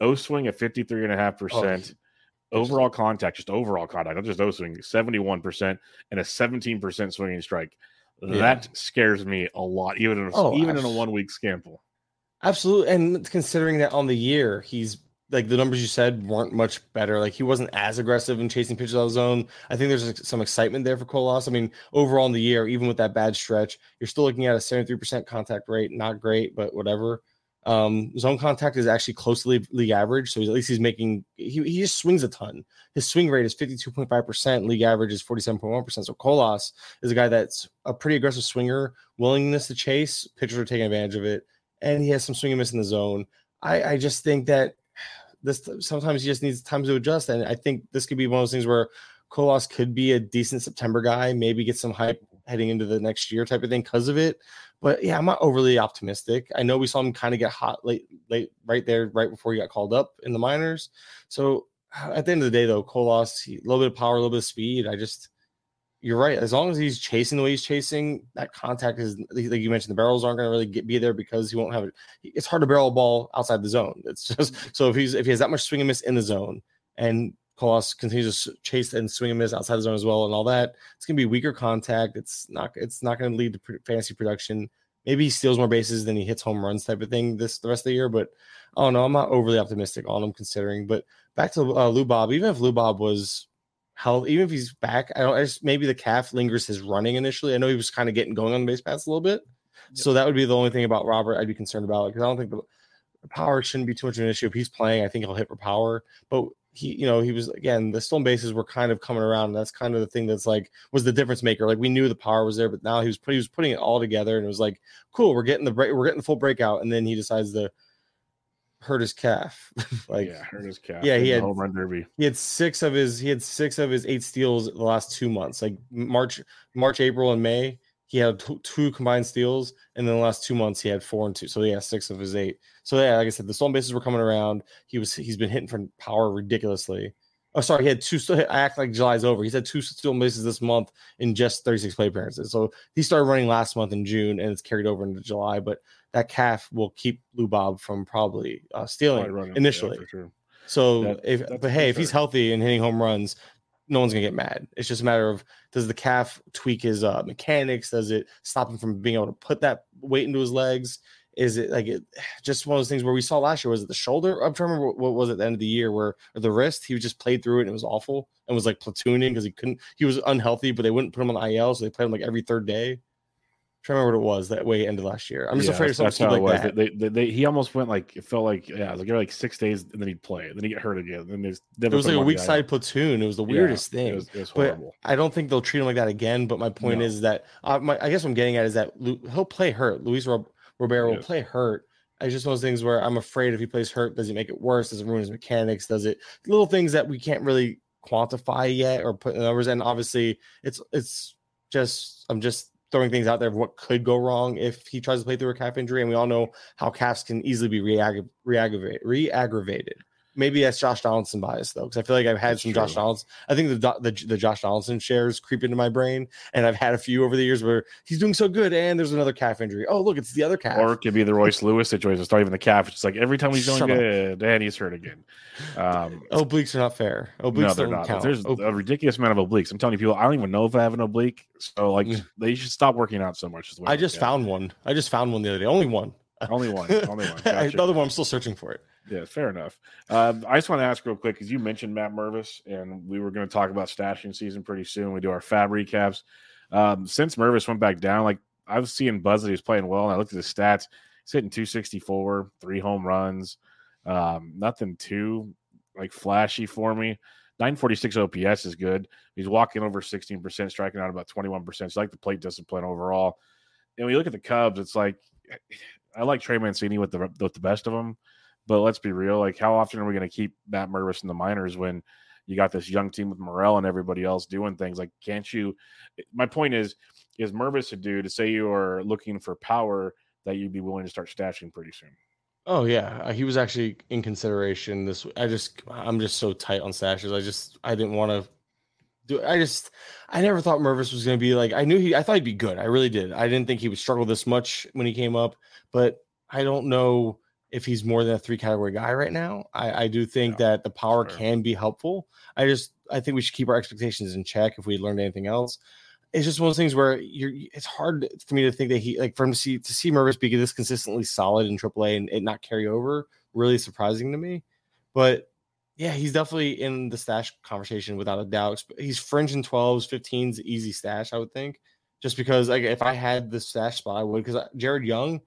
O swing at 53 and a half percent. Oh, overall contact, just overall contact, not just O swing, 71% and a 17% swinging strike. Yeah. That scares me a lot, even in a, oh, even in a one week sample. Absolutely. And considering that on the year, he's like the numbers you said weren't much better. Like he wasn't as aggressive in chasing pitches out of the zone. I think there's some excitement there for Colas. I mean, overall in the year, even with that bad stretch, you're still looking at a 73% contact rate. Not great, but whatever. Um, zone contact is actually close to league average. So at least he's making, he, he just swings a ton. His swing rate is 52.5%. League average is 47.1%. So Colas is a guy that's a pretty aggressive swinger, willingness to chase. Pitchers are taking advantage of it. And he has some swing and miss in the zone. I, I just think that this sometimes he just needs time to adjust. And I think this could be one of those things where Colas could be a decent September guy, maybe get some hype heading into the next year type of thing because of it. But yeah, I'm not overly optimistic. I know we saw him kind of get hot late, late, right there, right before he got called up in the minors. So uh, at the end of the day, though, Colas, a little bit of power, a little bit of speed. I just you're right. As long as he's chasing the way he's chasing, that contact is like you mentioned. The barrels aren't going to really get, be there because he won't have it. It's hard to barrel a ball outside the zone. It's just so if he's if he has that much swing and miss in the zone, and Colas continues to chase and swing and miss outside the zone as well, and all that, it's going to be weaker contact. It's not it's not going to lead to fantasy production. Maybe he steals more bases than he hits home runs type of thing this the rest of the year. But oh no, I'm not overly optimistic on him considering. But back to uh, Lou Bob. Even if Lou Bob was held, even if he's back, I don't. I just maybe the calf lingers his running initially. I know he was kind of getting going on the base paths a little bit, so that would be the only thing about Robert I'd be concerned about because I don't think the, the power shouldn't be too much of an issue. If he's playing, I think he'll hit for power, but he, you know, he was again the stolen bases were kind of coming around. And that's kind of the thing that's like was the difference maker. Like we knew the power was there, but now he was he was putting it all together, and it was like, cool, we're getting the break, we're getting the full breakout, and then he decides to hurt his calf. like yeah, hurt his calf. Yeah, he had- home run derby. he had six of his he had six of his eight steals the last two months, like March, March, April, and May. He had two, two combined steals, and then the last two months he had four and two. So yeah, six of his eight. So yeah, like I said, the stolen bases were coming around. He was he's been hitting for power ridiculously. Oh, sorry, he had two. I act like July's over. He's had two stolen bases this month in just 36 play appearances. So he started running last month in June, and it's carried over into July. But that calf will keep Lou Bob from probably uh, stealing Probably initially. sure. So That- if but hey, if he's healthy and hitting home runs, no one's gonna get mad. It's just a matter of does the calf tweak his uh, mechanics? Does it stop him from being able to put that weight into his legs? Is it like it just one of those things where we saw last year? Was it the shoulder? I'm trying to remember what, was it at the end of the year where or the wrist? He just played through it and it was awful and was like platooning because he couldn't. He was unhealthy, but they wouldn't put him on the IL, so they played him like every third day. I'm trying to remember what it was that way it ended last year. I'm just Yeah, afraid of something like was. that. They, they, they, he almost went like it felt like yeah, like like six days, and then he'd play, and then he'd get hurt again. Then there's It was like a weak side platoon. It was the weirdest thing. It was, it was But horrible. I don't think they'll treat him like that again. But my point No. is that uh, my, I guess what I'm getting at is that Lu, he'll play hurt. Luis Rob, Roberto will play hurt. It's just one of those things where I'm afraid if he plays hurt, does he make it worse? Does it ruin his mechanics? Does it little things that we can't really quantify yet or put in numbers? And obviously, it's it's just I'm just throwing things out there of what could go wrong if he tries to play through a calf injury. And we all know how calves can easily be reagg- reaggravate, re-aggravated. Maybe that's Josh Donaldson bias though, because I feel like I've had That's some Josh. Donaldson. I think the, the the Josh Donaldson shares creep into my brain, and I've had a few over the years where he's doing so good, and there's another calf injury. Oh, look, it's the other calf. Or it could be the Royce Lewis situation. It's not even the calf. It's just like every time he's doing Shut up. good, then he's hurt again. Um, Obliques are not fair. Obliques no, they're not. count. There's Ob- a ridiculous amount of obliques. I'm telling you, people, I don't even know if I have an oblique. So, like, they should stop working out so much. is the way I just found one. I just found one the other day. Only one. only one. Only one. Gotcha. the other one, I'm still searching for it. Yeah, fair enough. Um, I just want to ask real quick because you mentioned Matt Mervis, and we were going to talk about stashing season pretty soon. We do our FAAB recaps. Um, since Mervis went back down, like I was seeing Buzz that he's playing well, and I looked at his stats. He's hitting 264, three home runs, um, nothing too like flashy for me. 946 OPS is good. He's walking over 16%, striking out about 21%. So like the plate discipline overall. And when you look at the Cubs, it's like I like Trey Mancini with the with the best of them, but let's be real. Like, how often are we going to keep Matt Mervis in the minors when you got this young team with Morel and everybody else doing things? Like, can't you? My point is, is Mervis a dude to say you are looking for power that you'd be willing to start stashing pretty soon? Oh yeah, uh, he was actually in consideration. This I just I'm just so tight on stashes. I just I didn't want to do. I just I never thought Mervis was going to be like. I knew he. I thought he'd be good. I really did. I didn't think he would struggle this much when he came up. But I don't know if he's more than a three category guy right now. I I do think Yeah, that the power fair. can be helpful. I just I think we should keep our expectations in check if we learned anything else. It's just one of those things where you're. It's hard for me to think that he like for him to see to see Mervis be this consistently solid in AAA and it not carry over. Really surprising to me, but yeah, he's definitely in the stash conversation without a doubt. He's fringe in 12s, 15s, easy stash, I would think. Just because like if I had the stash spot, I would because uh, Jared Young,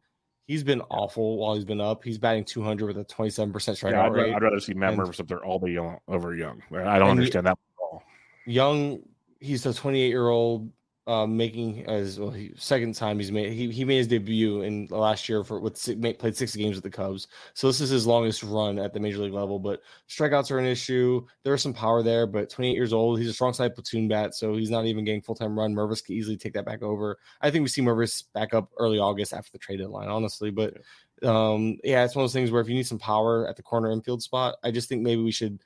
he's been awful while he's been up. He's batting 200 with a 27% strikeout Yeah, I'd, rate. I'd rather see Matt And- Mervis up there all day young, over young. I don't understand that at all. Young, he's a 28 year old uh, making as well. He, second time he's made he, he made his debut in last year for with played six games with the Cubs. So this is his longest run at the major league level. But strikeouts are an issue. There's some power there, but 28 years old. He's a strong side platoon bat, so he's not even getting full time run. Mervis could easily take that back over. I think we see Mervis back up early August after the trade deadline, honestly. But um, yeah, it's one of those things where if you need some power at the corner infield spot, I just think maybe we should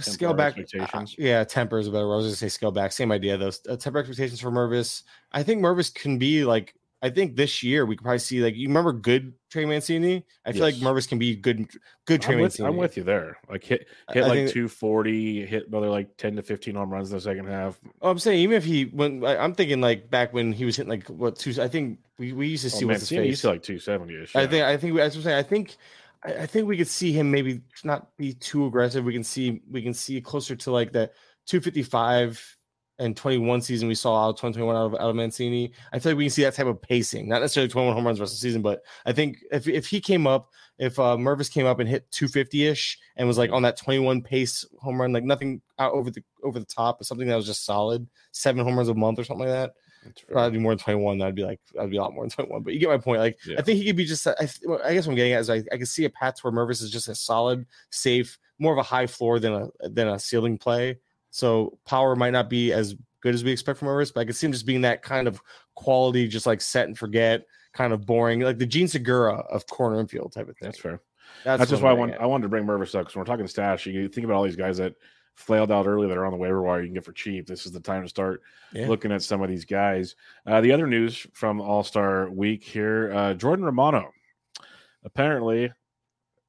scale back expectations. uh, yeah, temper is a better word. I was gonna say scale back. Same idea though. Uh, temper expectations for Mervis. I think Mervis can be like. I think this year we could probably see like you remember good Trey Mancini. I feel Yes. like Mervis can be good. Good Trey I'm with, Mancini. I'm with you there. Like hit hit I like think- 240, hit another like 10 to 15 home runs in the second half. Oh, I'm saying even if he when I- I'm thinking like back when he was hitting like what two. I think we, we used to see Oh, what's his face. used to like 270 ish. I think I think that's what I'm saying. I think I, I think we could see him maybe not be too aggressive. We can see we can see closer to like the 255 and 21 season we saw out 2021 out of, out of Mancini. I feel like we can see that type of pacing, not necessarily 21 home runs the rest of the season, but I think if, if he came up, if uh, Mervis came up and hit 250 ish and was like on that 21 pace home run, like nothing out over the over the top, but something that was just solid, seven home runs a month or something like that. Probably more than 21. That'd be like, that'd be a lot more than 21. But you get my point. Like, yeah. I think he could be just, I, I guess what I'm getting at is I, I can see a path where Mervis is just a solid, safe, more of a high floor than a than a ceiling play. So power might not be as good as we expect from Mervis, but I could see him just being that kind of quality, just like set and forget, kind of boring, like the Jean Segura of corner infield type of thing. That's fair. That's, That's just why I, want, I wanted to bring Mervis up because when we're talking stash, you think about all these guys that flailed out early that are on the waiver wire you can get for cheap. This is the time to start yeah. looking at some of these guys. Uh, the other news from All Star Week here: uh, Jordan Romano. Apparently,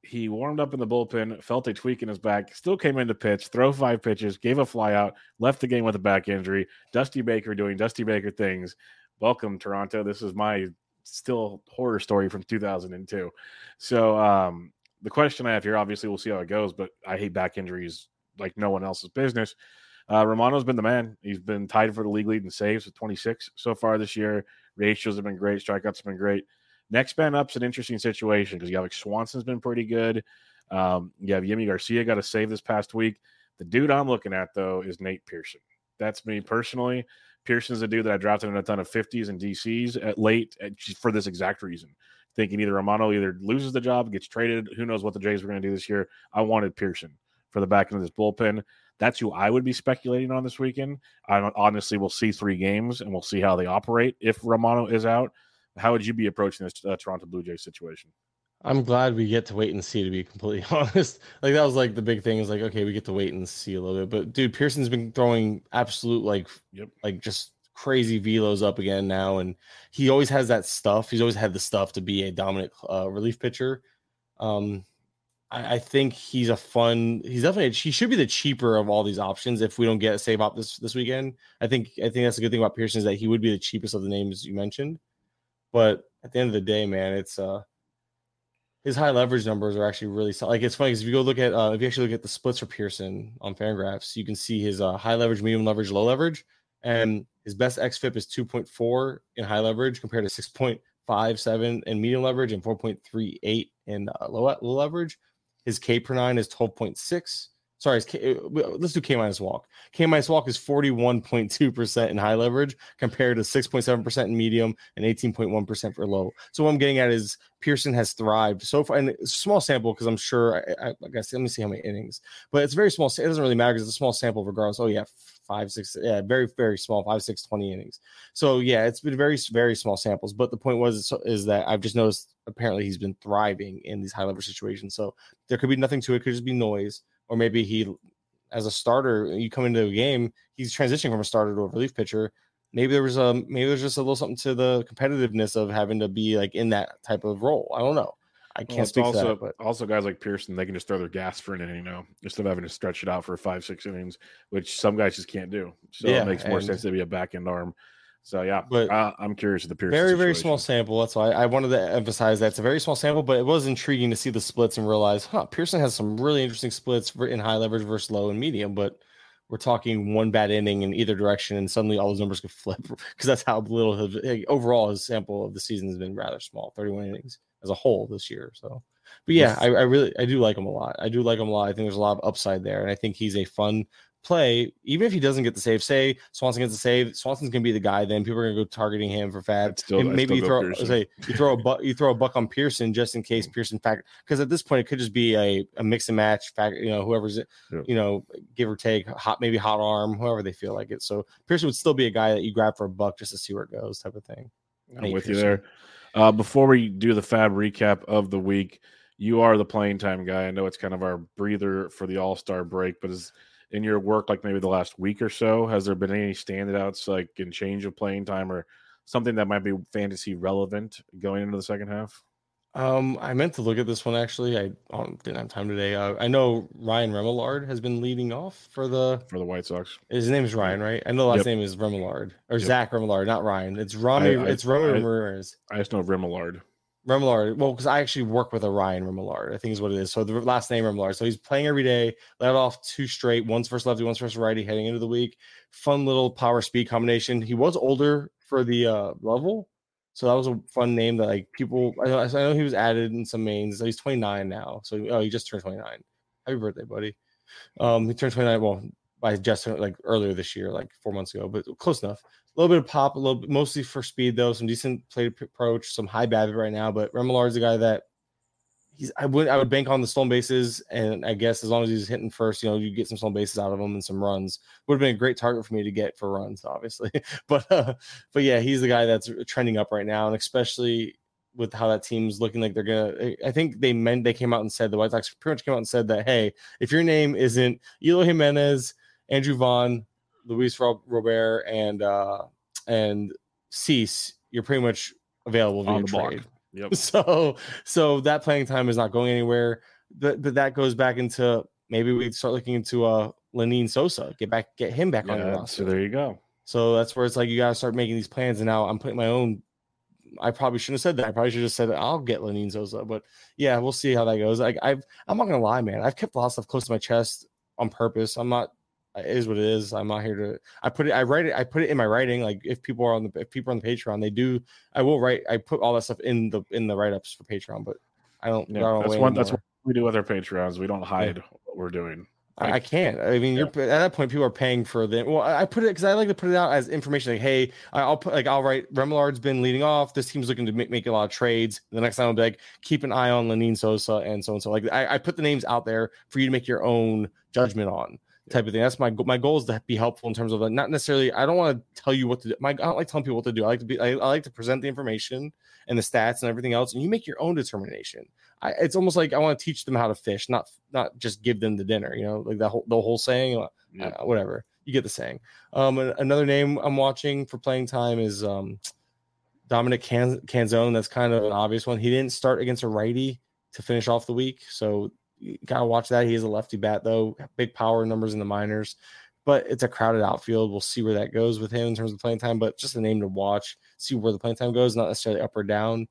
he warmed up in the bullpen, felt a tweak in his back, still came in to pitch, throw five pitches, gave a flyout, left the game with a back injury. Dusty Baker doing Dusty Baker things. Welcome, Toronto. This is my still horror story from 2002. So, um, the question I have here, obviously, we'll see how it goes, but I hate back injuries like no one else's business. Uh, Romano's been the man. He's been tied for the league lead in saves with 26 so far this year. Ratios have been great. Strikeouts have been great. Next man up's an interesting situation because you have like Swanson's been pretty good. Um, you have Yimi Garcia got a save this past week. The dude I'm looking at though is Nate Pearson. That's me personally. Pearson's a dude that I drafted in a ton of 50s and DCs at late at, for this exact reason. Thinking either Romano either loses the job, gets traded. Who knows what the Jays were going to do this year? I wanted Pearson for the back end of this bullpen. That's who I would be speculating on this weekend. I honestly will see three games and we'll see how they operate if Romano is out. How would you be approaching this uh, Toronto Blue Jays situation? I'm glad we get to wait and see. To be completely honest, like that was like the big thing. Is like okay, we get to wait and see a little bit. But dude, Pearson's been throwing absolute like, yep. like just crazy velos up again now, and he always has that stuff. He's always had the stuff to be a dominant uh, relief pitcher. Um, I, I, think he's a fun. He's definitely he should be the cheaper of all these options if we don't get a save op this this weekend. I think I think that's a good thing about Pearson is that he would be the cheapest of the names you mentioned. But at the end of the day, man, it's uh his high leverage numbers are actually really solid. Like it's funny because if you go look at uh, if you actually look at the splits for Pearson on Fangraphs, you can see his uh, high leverage, medium leverage, low leverage, and his best xFIP is 2.4 in high leverage compared to 6.57 in medium leverage and 4.38 in uh, low, low leverage. His K per nine is 12.6. Sorry, K, uh, let's do K minus walk. K minus walk is 41.2% in high leverage compared to 6.7% in medium and 18.1% for low. So what I'm getting at is Pearson has thrived so far, and it's a small sample because I'm sure I, I, I guess let me see how many innings, but it's very small. It doesn't really matter because it's a small sample regardless. Oh yeah, five, six, yeah, very, very small, five, six, 20 innings. So yeah, it's been very, very small samples. But the point was is that I've just noticed apparently he's been thriving in these high level situations. So there could be nothing to it. Could just be noise, or maybe he, as a starter, you come into a game, he's transitioning from a starter to a relief pitcher. Maybe there was a maybe there's just a little something to the competitiveness of having to be like in that type of role. I don't know. I can't well, speak also, that, but also guys like Pearson, they can just throw their gas for an inning, you know, instead of having to stretch it out for five, six innings, which some guys just can't do. So yeah, it makes more sense to be a back end arm. So yeah, but uh, I'm curious of the Pearson. Very, situation. very small sample. That's why I wanted to emphasize that it's a very small sample, but it was intriguing to see the splits and realize, huh, Pearson has some really interesting splits in high leverage versus low and medium, but we're talking one bad inning in either direction, and suddenly all those numbers could flip because that's how little his, overall his sample of the season has been rather small, 31 innings as a whole this year. So but yeah, I, I, really I do like him a lot. I do like him a lot. I think there's a lot of upside there, and I think he's a fun play. Even if he doesn't get the save, say Swanson gets the save, Swanson's gonna be the guy. Then people are gonna go targeting him for. Still, maybe you throw say you throw a buck you throw a buck on Pearson just in case Pearson fact because at this point it could just be a, a mix and match fact. You know whoever's yeah. you know give or take hot maybe hot arm whoever they feel like it. So Pearson would still be a guy that you grab for a buck just to see where it goes type of thing. I'm with Pearson. you there. Uh, before we do the FAAB recap of the week you are the playing time guy. I know it's kind of our breather for the All Star break, but is in your work like maybe the last week or so, has there been any standouts like in change of playing time or something that might be fantasy relevant going into the second half? Um, I meant to look at this one actually. I um, didn't have time today. Uh, I know Ryan Remillard has been leading off for the for the White Sox. His name is Ryan, right? I know the last yep. name is Remillard or yep. Zach Remillard, not Ryan. It's Rami. I, it's Roman I, Ramirez. I just know Remillard. Remillard. Well, because I actually work with Ryan Remillard, I think is what it is. So the last name Remillard. So he's playing every day, let off two straight, one's first lefty, one's first righty heading into the week. Fun little power speed combination. He was older for the uh, level. So that was a fun name that like people I know, I know he was added in some mains. So he's 29 now. So oh he just turned 29. Happy birthday, buddy. Um he turned 29. Well, by just like earlier this year, like four months ago, but close enough. A little bit of pop, a little bit, mostly for speed though. Some decent plate approach, some high BABIP right now. But Remillard's a guy that he's. I would I would bank on the stolen bases, and I guess as long as he's hitting first, you know, you get some stolen bases out of him and some runs. Would have been a great target for me to get for runs, obviously. but uh, but yeah, he's the guy that's trending up right now, and especially with how that team's looking like they're gonna. I think they meant they came out and said the White Sox pretty much came out and said that hey, if your name isn't Eloy Jimenez, Andrew Vaughn, Luis Robert and uh and Cease, you're pretty much available via trade. Yep. So so that playing time is not going anywhere. But but that goes back into maybe we start looking into uh Lenyn Sosa, get back get him back yeah, on the roster. So there you go. So that's where it's like you gotta start making these plans. And now I'm putting my own I probably shouldn't have said that. I probably should have said I'll get Lenyn Sosa. But yeah, we'll see how that goes. Like I've I'm not gonna lie, man. I've kept a lot of stuff close to my chest on purpose. I'm not it is what it is. I'm not here to. I put it. I write it. I put it in my writing. Like if people are on the if people are on the Patreon, they do. I will write. I put all that stuff in the in the write ups for Patreon, but I don't. Yeah, don't that's one. That's what we do with our Patreons. We don't hide yeah. what we're doing. I, I can't. I mean, yeah. you're at that point. People are paying for the. Well, I put it because I like to put it out as information. Like, hey, I'll put like I'll write. Remillard's been leading off. This team's looking to make, make a lot of trades. The next time I'll be like, keep an eye on Lenyn Sosa and so and so. Like, I, I put the names out there for you to make your own judgment on type of thing. That's my my goal is to be helpful in terms of like, not necessarily. I don't want to tell you what to do. My I don't like telling people what to do. I like to be. I, I, like to present the information and the stats and everything else, and you make your own determination. I, it's almost like I want to teach them how to fish, not not just give them the dinner. You know, like that whole the whole saying, uh, yeah. uh, whatever. You get the saying. Um, another name I'm watching for playing time is um, Dominic Can- Canzone. That's kind of an obvious one. He didn't start against a righty to finish off the week, so gotta watch that. He is a lefty bat though, big power numbers in the minors, but it's a crowded outfield. We'll see where that goes with him in terms of playing time, but just a name to watch, see where the playing time goes, not necessarily up or down.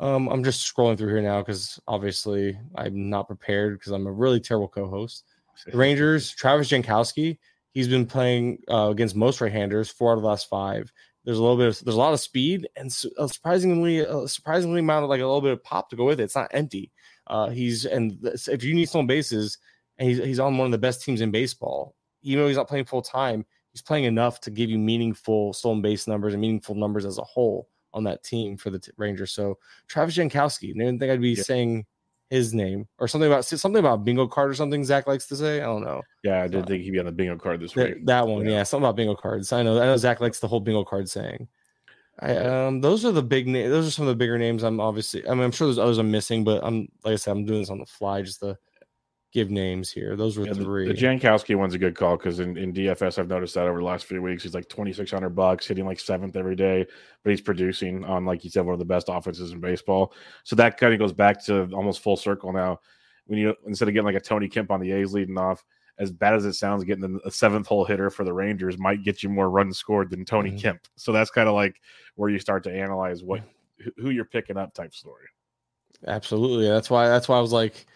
Um, I'm just scrolling through here now because obviously I'm not prepared because I'm a really terrible co-host. The Rangers, Travis Jankowski, he's been playing uh, against most right-handers, four out of the last five. There's a little bit of there's a lot of speed and surprisingly a surprisingly amount of like a little bit of pop to go with it. It's not empty. Uh, he's and if you need stolen bases, and he's he's on one of the best teams in baseball. Even though he's not playing full time, he's playing enough to give you meaningful stolen base numbers and meaningful numbers as a whole on that team for the t- Rangers. So Travis Jankowski, I didn't think I'd be yeah. saying his name or something about something about bingo card or something. Zach likes to say. I don't know. Yeah, I did uh, think he'd be on the bingo card this week. That, that one, yeah. yeah. something about bingo cards. I know. I know Zach likes the whole bingo card saying. I, um, those are the big names. Those are some of the bigger names. I'm obviously. I mean, I'm sure there's others I'm missing, but I'm like I said, I'm doing this on the fly just to give names here. Those were yeah, three. The, the Jankowski one's a good call because in, in DFS I've noticed that over the last few weeks he's like 2600 bucks, hitting like seventh every day, but he's producing on like you said one of the best offenses in baseball. So that kind of goes back to almost full circle now. When you instead of getting like a Tony Kemp on the A's leading off, as bad as it sounds, getting a seventh hole hitter for the Rangers might get you more runs scored than Tony mm-hmm. Kemp. So that's kind of like where you start to analyze what who you're picking up type story. Absolutely. That's why that's why I was like,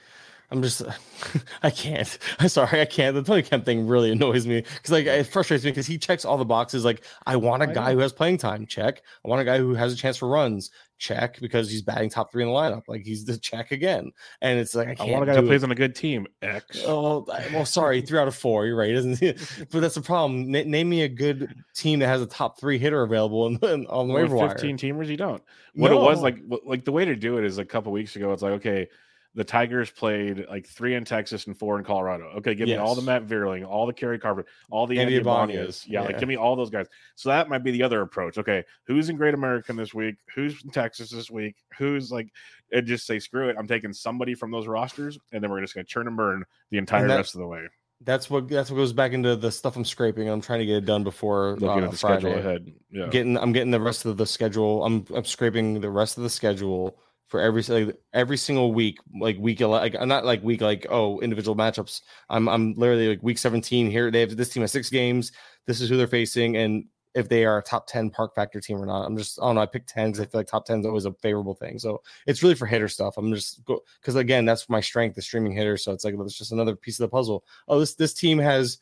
I'm just I can't. I'm sorry, I can't. The Tony Kemp thing really annoys me because like it frustrates me because he checks all the boxes. Like I want a oh, guy who has playing time, check. I want a guy who has a chance for runs, check because he's batting top three in the lineup. Like he's the check again, and it's like I, I want a guy who plays on a good team. X. Oh well, sorry, three out of four. You're right, isn't it? But that's the problem. N- name me a good team that has a top three hitter available in, in, on the waiver wire. Fifteen teamers, you don't. What no. it was like, like the way to do it is a couple weeks ago. It's like okay the Tigers played like three in Texas and four in Colorado. Okay, give yes. me all the Matt Vierling, all the Kerry Carpenter, all the Andy, Andy Yeah, yeah, like give me all those guys. So that might be the other approach. Okay, who's in Great American this week? Who's in Texas this week? Who's like, and just say screw it. I'm taking somebody from those rosters, and then we're just going to churn and burn the entire that, rest of the way. That's what that's what goes back into the stuff I'm scraping. I'm trying to get it done before looking uh, at the Friday. schedule ahead. Yeah, getting I'm getting the rest of the schedule. I'm I'm scraping the rest of the schedule for every like, every single week, like week like uh, not like week like oh individual matchups. I'm I'm literally like week 17 here. They have this team has six games. This is who they're facing, and if they are a top 10 park factor team or not. I'm just, I don't know. I picked 10 because I feel like top 10 is always a favorable thing. So it's really for hitter stuff. I'm just go because again, that's my strength, the streaming hitter. So it's like it's just another piece of the puzzle. Oh, this this team has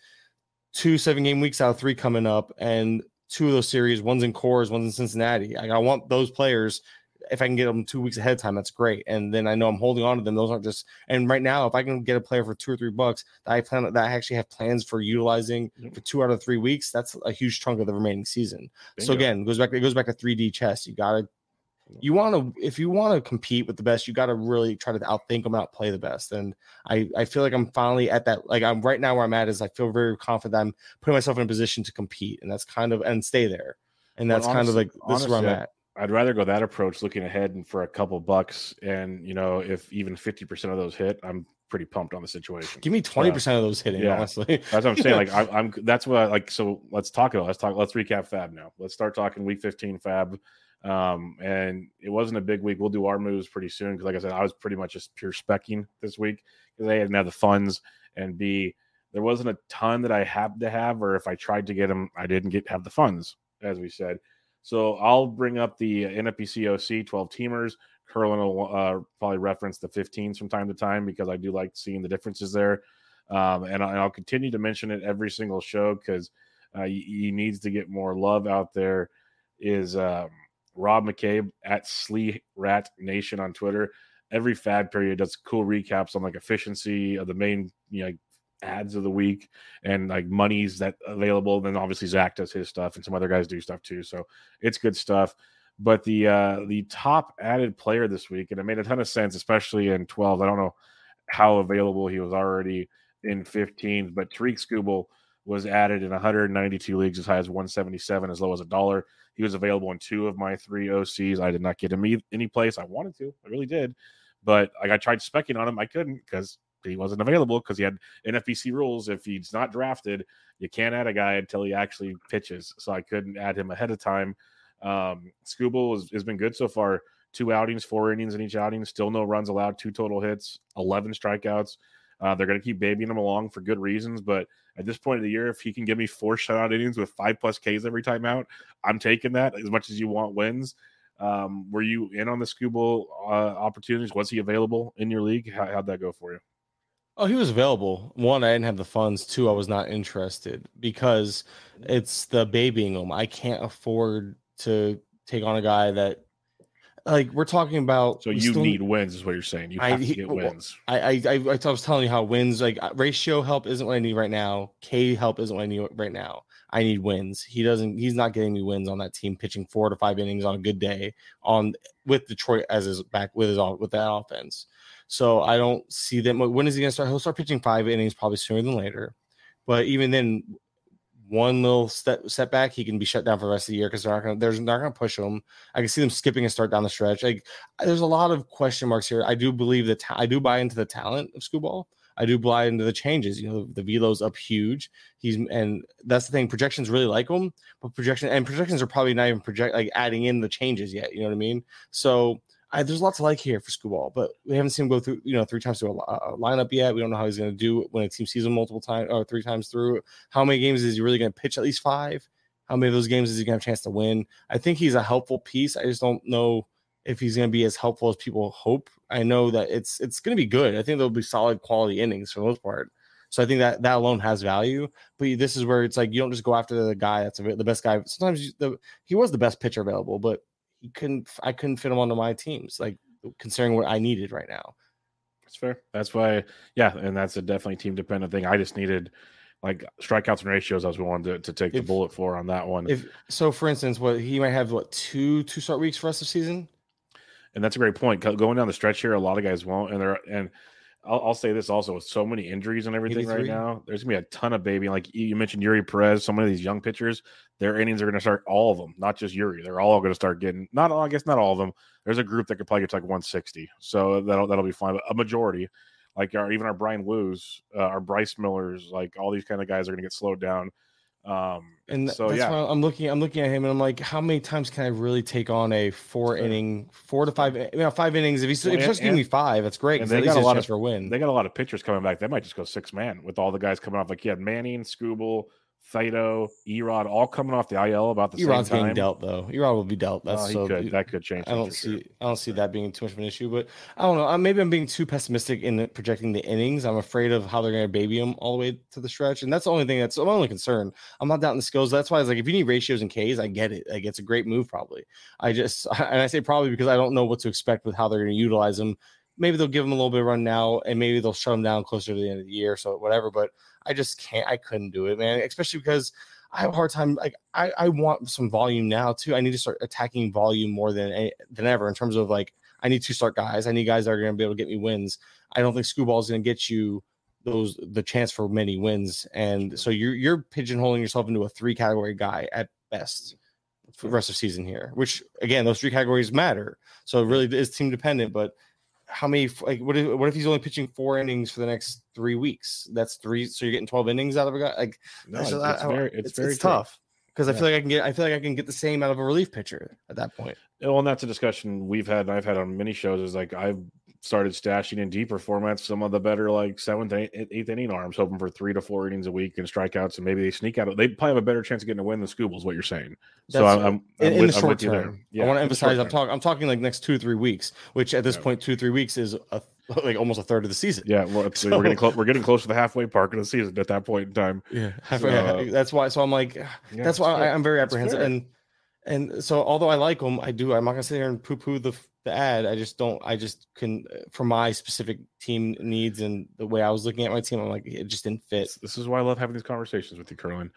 two seven game weeks out of three coming up, and two of those series, one's in Coors, one's in Cincinnati. I want those players if I can get them two weeks ahead of time, that's great. And then I know I'm holding on to them. Those aren't just and right now, if I can get a player for two or three bucks that I plan that I actually have plans for utilizing for two out of three weeks, that's a huge chunk of the remaining season. Bingo. So again, it goes back it goes back to 3D chess. You gotta you want to if you want to compete with the best you got to really try to outthink them outplay the best and i i feel like i'm finally at that like i'm right now where i'm at is i feel very confident i'm putting myself in a position to compete and that's kind of and stay there and that's honestly, kind of like this honestly, is where i'm at I'd rather go that approach, looking ahead and for a couple bucks, and you know, if even fifty percent of those hit, I'm pretty pumped on the situation. Give me twenty percent of those hitting. Yeah. Honestly, that's what I'm saying. Like I, am that's what I like. So let's talk about. Let's talk. Let's recap FAAB now. Let's start talking Week 15 FAAB. Um, and it wasn't a big week. We'll do our moves pretty soon because, like I said, I was pretty much just pure specking this week because they didn't have the funds, and B, there wasn't a ton that I had to have, or if I tried to get them, I didn't get have the funds, as we said. So I'll bring up the NFBC OC 12 teamers. Kurland will uh, probably reference the 15s from time to time because I do like seeing the differences there. Um, and, I, will continue to mention it every single show because uh, he, he, needs to get more love out there. Is um, Rob McCabe at Slee Rat Nation on Twitter? Every FAAB period does cool recaps on like efficiency of the main you know ads of the week and like monies that available. Then obviously Zach does his stuff and some other guys do stuff too. So it's good stuff. But the uh the top added player this week, and it made a ton of sense, especially in 12. I don't know how available he was already in 15, but Tarik Skubal was added in 192 leagues as high as 177, as low as a dollar. He was available in two of my three OCs. I did not get him any place. I wanted to, I really did, but like I tried specking on him, I couldn't because he wasn't available because he had NFBC rules. If he's not drafted, you can't add a guy until he actually pitches. So I couldn't add him ahead of time. Um, Skubal has, has been good so far. Two outings, four innings in each outing, still no runs allowed, two total hits, 11 strikeouts. Uh, they're going to keep babying him along for good reasons. But at this point of the year, if he can give me four shutout innings with five plus Ks every time out, I'm taking that as much as you want wins. Um, were you in on the Skubal uh, opportunities? Was he available in your league? How, how'd that go for you? Oh, he was available. One, I didn't have the funds. Two, I was not interested because it's the babying him. I can't afford to take on a guy that, like, we're talking about. So you need wins, is what you're saying. You have I, to get wins. I, I, I, I was telling you how wins, like uh, ratio help, isn't what I need right now. K help isn't what I need right now. I need wins. He doesn't. He's not getting me wins on that team, pitching four to five innings on a good day on with Detroit as his back with his with that offense. So I don't see them. When is he going to start? He'll start pitching five innings probably sooner than later. But even then, one little step setback, he can be shut down for the rest of the year because they're not going to they're not going to push him. I can see them skipping a start down the stretch. Like there's a lot of question marks here. I do believe that ta- I do buy into the talent of Skubal. I do buy into the changes. You know, the velo's up huge. He's and that's the thing. Projections really like him, but projection and projections are probably not even project like adding in the changes yet. You know what I mean? So I, there's lots to like here for Skubal, but we haven't seen him go through, you know, three times through a, a lineup yet. We don't know how he's going to do when a team sees him multiple times or three times through. How many games is he really going to pitch? At least five. How many of those games is he going to have a chance to win? I think he's a helpful piece. I just don't know if he's going to be as helpful as people hope. I know that it's it's going to be good. I think there'll be solid quality innings for the most part. So I think that that alone has value. But this is where it's like you don't just go after the guy that's the best guy. Sometimes you, the, he was the best pitcher available, but he couldn't. I couldn't fit him onto my teams. Like considering what I needed right now. That's fair. That's why, yeah, and that's a definitely team dependent thing. I just needed like strikeouts and ratios. I was willing to, to take if, the bullet for on that one. If so, for instance, what he might have what two two start weeks for rest of season. And that's a great point. Going down the stretch here, a lot of guys won't, and they're and I'll, I'll, say this also with so many injuries and everything 83. right now. There's gonna be a ton of baby. Like you mentioned, Eury Perez. So many of these young pitchers, their innings are gonna start. All of them, not just Yuri. They're all gonna start getting. Not, I guess, not all of them. There's a group that could probably get to like 160. So that'll that'll be fine. But a majority, like our even our Bryan Woos, uh, our Bryce Millers, like all these kind of guys are gonna get slowed down. Um, and so that's yeah, why I'm looking. I'm looking at him, and I'm like, how many times can I really take on a four inning, four to five, you know, five innings? If he's well, if just giving me five, that's great. They got a lot of for win. They got a lot of pitchers coming back. They might just go six man with all the guys coming off. Like you had Manning, Skubal, Thairo, Erod, all coming off the IL about the Erod's same time. getting dealt though. Erod will be dealt. That's Oh, so could. That could change. I don't see sure. I don't see that being too much of an issue, but I don't know. Uh, Maybe I'm being too pessimistic in projecting the innings. I'm afraid of how they're going to baby him all the way to the stretch, and that's the only thing that's my only concern. I'm not doubting the skills. That's why I was like, if you need ratios and Ks, I get it. Like it's a great move, probably. I just and I say probably because I don't know what to expect with how they're going to utilize him. Maybe they'll give him a little bit of run now, and maybe they'll shut him down closer to the end of the year. So whatever, but I just can't. I couldn't do it, man. Especially because I have a hard time. Like I, I want some volume now too. I need to start attacking volume more than than ever in terms of like I need to start guys. I need guys that are going to be able to get me wins. I don't think Screwball is going to get you those the chance for many wins, and so you're you're pigeonholing yourself into a three category guy at best for the rest of season here. Which again, those three categories matter. So it really is team dependent, but. How many like what if what if he's only pitching four innings for the next three weeks? That's three, so you're getting 12 innings out of a guy. Like No, it's, it's, just- it's I- very, it's, it's, very it's tough because I feel like I can get I feel like I can get the same out of a relief pitcher at that point. Well, and that's a discussion we've had. and I've had on many shows. Is like I've started stashing in deeper formats some of the better like seventh, eighth, eighth inning arms, hoping for three to four innings a week and strikeouts, and maybe they sneak out. They probably have a better chance of getting a win than Skubal, is what you're saying. So That's- I'm, I'm, In, I'm with- the short with you there. term, Yeah, I want to in the short emphasize. I'm talking. I'm talking like next two three weeks, which at this Yeah. point, two three weeks is a, like almost a third of the season. Yeah, well, So- we're getting close. We're getting close to the halfway park of the season at that point in time. Yeah, So- uh, that's why. So I'm like, Yeah, that's why fair. I, I'm very apprehensive. And and so although I like them, I do. I'm not gonna sit here and poo poo the the ad. I just don't. I just can for my specific team needs and the way I was looking at my team. I'm like, it just didn't fit. This, is why I love having these conversations with you, Kurland.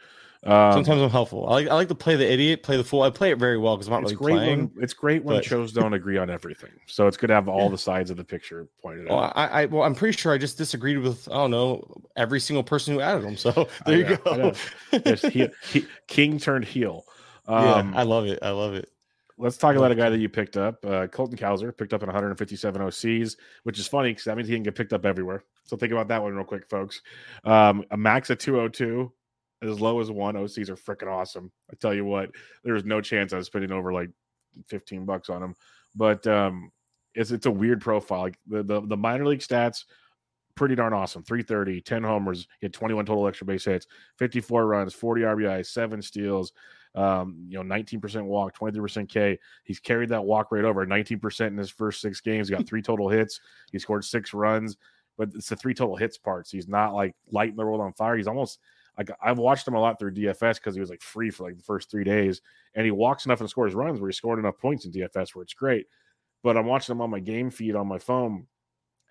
Um, Sometimes I'm helpful. I like I like to play the idiot, play the fool. I play it very well because I'm not it's really great playing. when it's great when but- shows don't agree on everything. So it's good to have all Yeah. the sides of the picture pointed Well, out. I, I well, I'm pretty sure I just disagreed with I don't know every single person who added them. So there you know, go. Yes, he, he, King turned heel. yeah, Um, I love it. I love it. Let's talk about a guy that you picked up. Uh, Colton Cowser picked up in 157 OCs, which is funny because that means he can get picked up everywhere. So think about that one real quick, folks. Um, a max of 202, as low as one. OCs are freaking awesome. I tell you what, there's no chance I was spending over like 15 bucks on him. But um, it's it's a weird profile. Like the, the the minor league stats, pretty darn awesome. 330, 10 homers, he had 21 total extra base hits, 54 runs, 40 RBI, seven steals, um, you know, 19% walk, 23% K. He's carried that walk rate over 19% in his first six games. He got three total hits. He scored six runs, but it's the three total hits parts. He's not like lighting the world on fire. He's almost like I've watched him a lot through DFS because he was like free for like the first three days, and he walks enough and scores runs where he scored enough points in DFS where it's great. But I'm watching him on my game feed on my phone,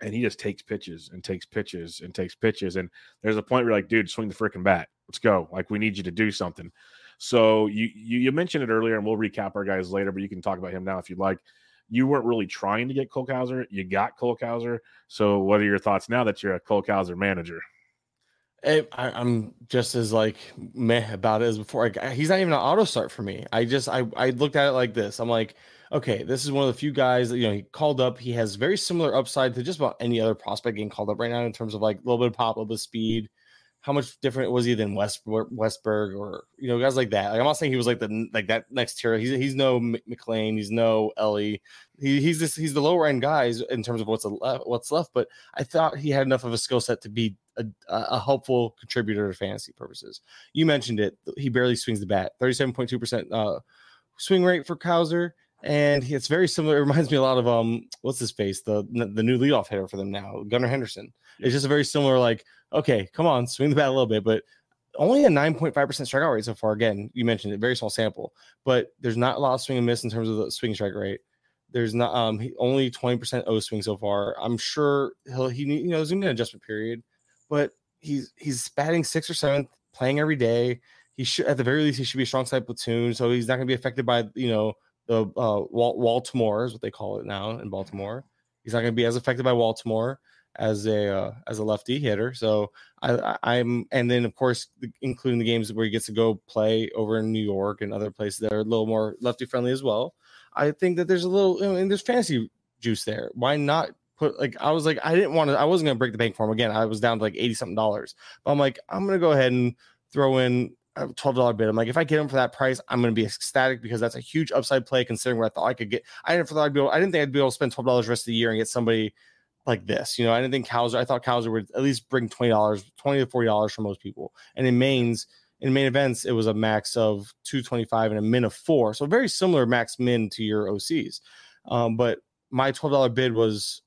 and he just takes pitches and takes pitches and takes pitches. And there's a point where like, dude, swing the freaking bat. Let's go. Like we need you to do something. So you, you you mentioned it earlier, and we'll recap our guys later, but you can talk about him now if you'd like. You weren't really trying to get Cole Cowser. You got Cole Cowser. So what are your thoughts now that you're a Cole Cowser manager? Eh, I, I'm just as like meh about it as before. He's not even an auto start for me. I just I I looked at it like this. I'm like, okay, this is one of the few guys that you know he called up. He has very similar upside to just about any other prospect getting called up right now in terms of like a little bit of pop, a little bit of speed. How much different was he than West Westburg or you know guys like that? Like I'm not saying he was like the like that next tier. He's he's no McLain. He's no Elly. He, he's this he's the lower end guys in terms of what's left what's left. But I thought he had enough of a skill set to be a, a helpful contributor to fantasy purposes. You mentioned it. He barely swings the bat. 37.2% uh, swing rate for Cowser. And it's very similar. It reminds me a lot of um, what's his face, the the new leadoff hitter for them now, Gunnar Henderson. It's just a very similar, like, okay, come on, swing the bat a little bit, but only a 9.5% strikeout rate so far. Again, you mentioned it, very small sample, but there's not a lot of swing and miss in terms of the swing strike rate. There's not um only 20% O swing so far. I'm sure he'll he you know, there's an adjustment period, but he's he's batting sixth or seventh, playing every day. He should at the very least he should be a strong side platoon, so he's not gonna be affected by you know the uh Walltimore is what they call it now in Baltimore. He's not gonna be as affected by Baltimore as a uh, as a lefty hitter. So I, I'm and then of course including the games where he gets to go play over in New York and other places that are a little more lefty friendly as well. I think that there's a little mean, there's fantasy juice there. Why not put like I was like I didn't want to I wasn't gonna break the bank for him again. I was down to like 80 something dollars. But I'm like, I'm gonna go ahead and throw in a twelve dollar bid. I'm like, if I get him for that price, I'm gonna be ecstatic because that's a huge upside play considering what I thought I could get. I didn't thought I'd be able, I didn't think I'd be able to spend twelve dollars rest of the year and get somebody like this. You know, I didn't think Cowser, I thought Cowser would at least bring twenty dollars, twenty to forty dollars for most people. And in mains, In main events, it was a max of 225 and a min of four. So very similar max min to your OCs. Um, but my $12 bid was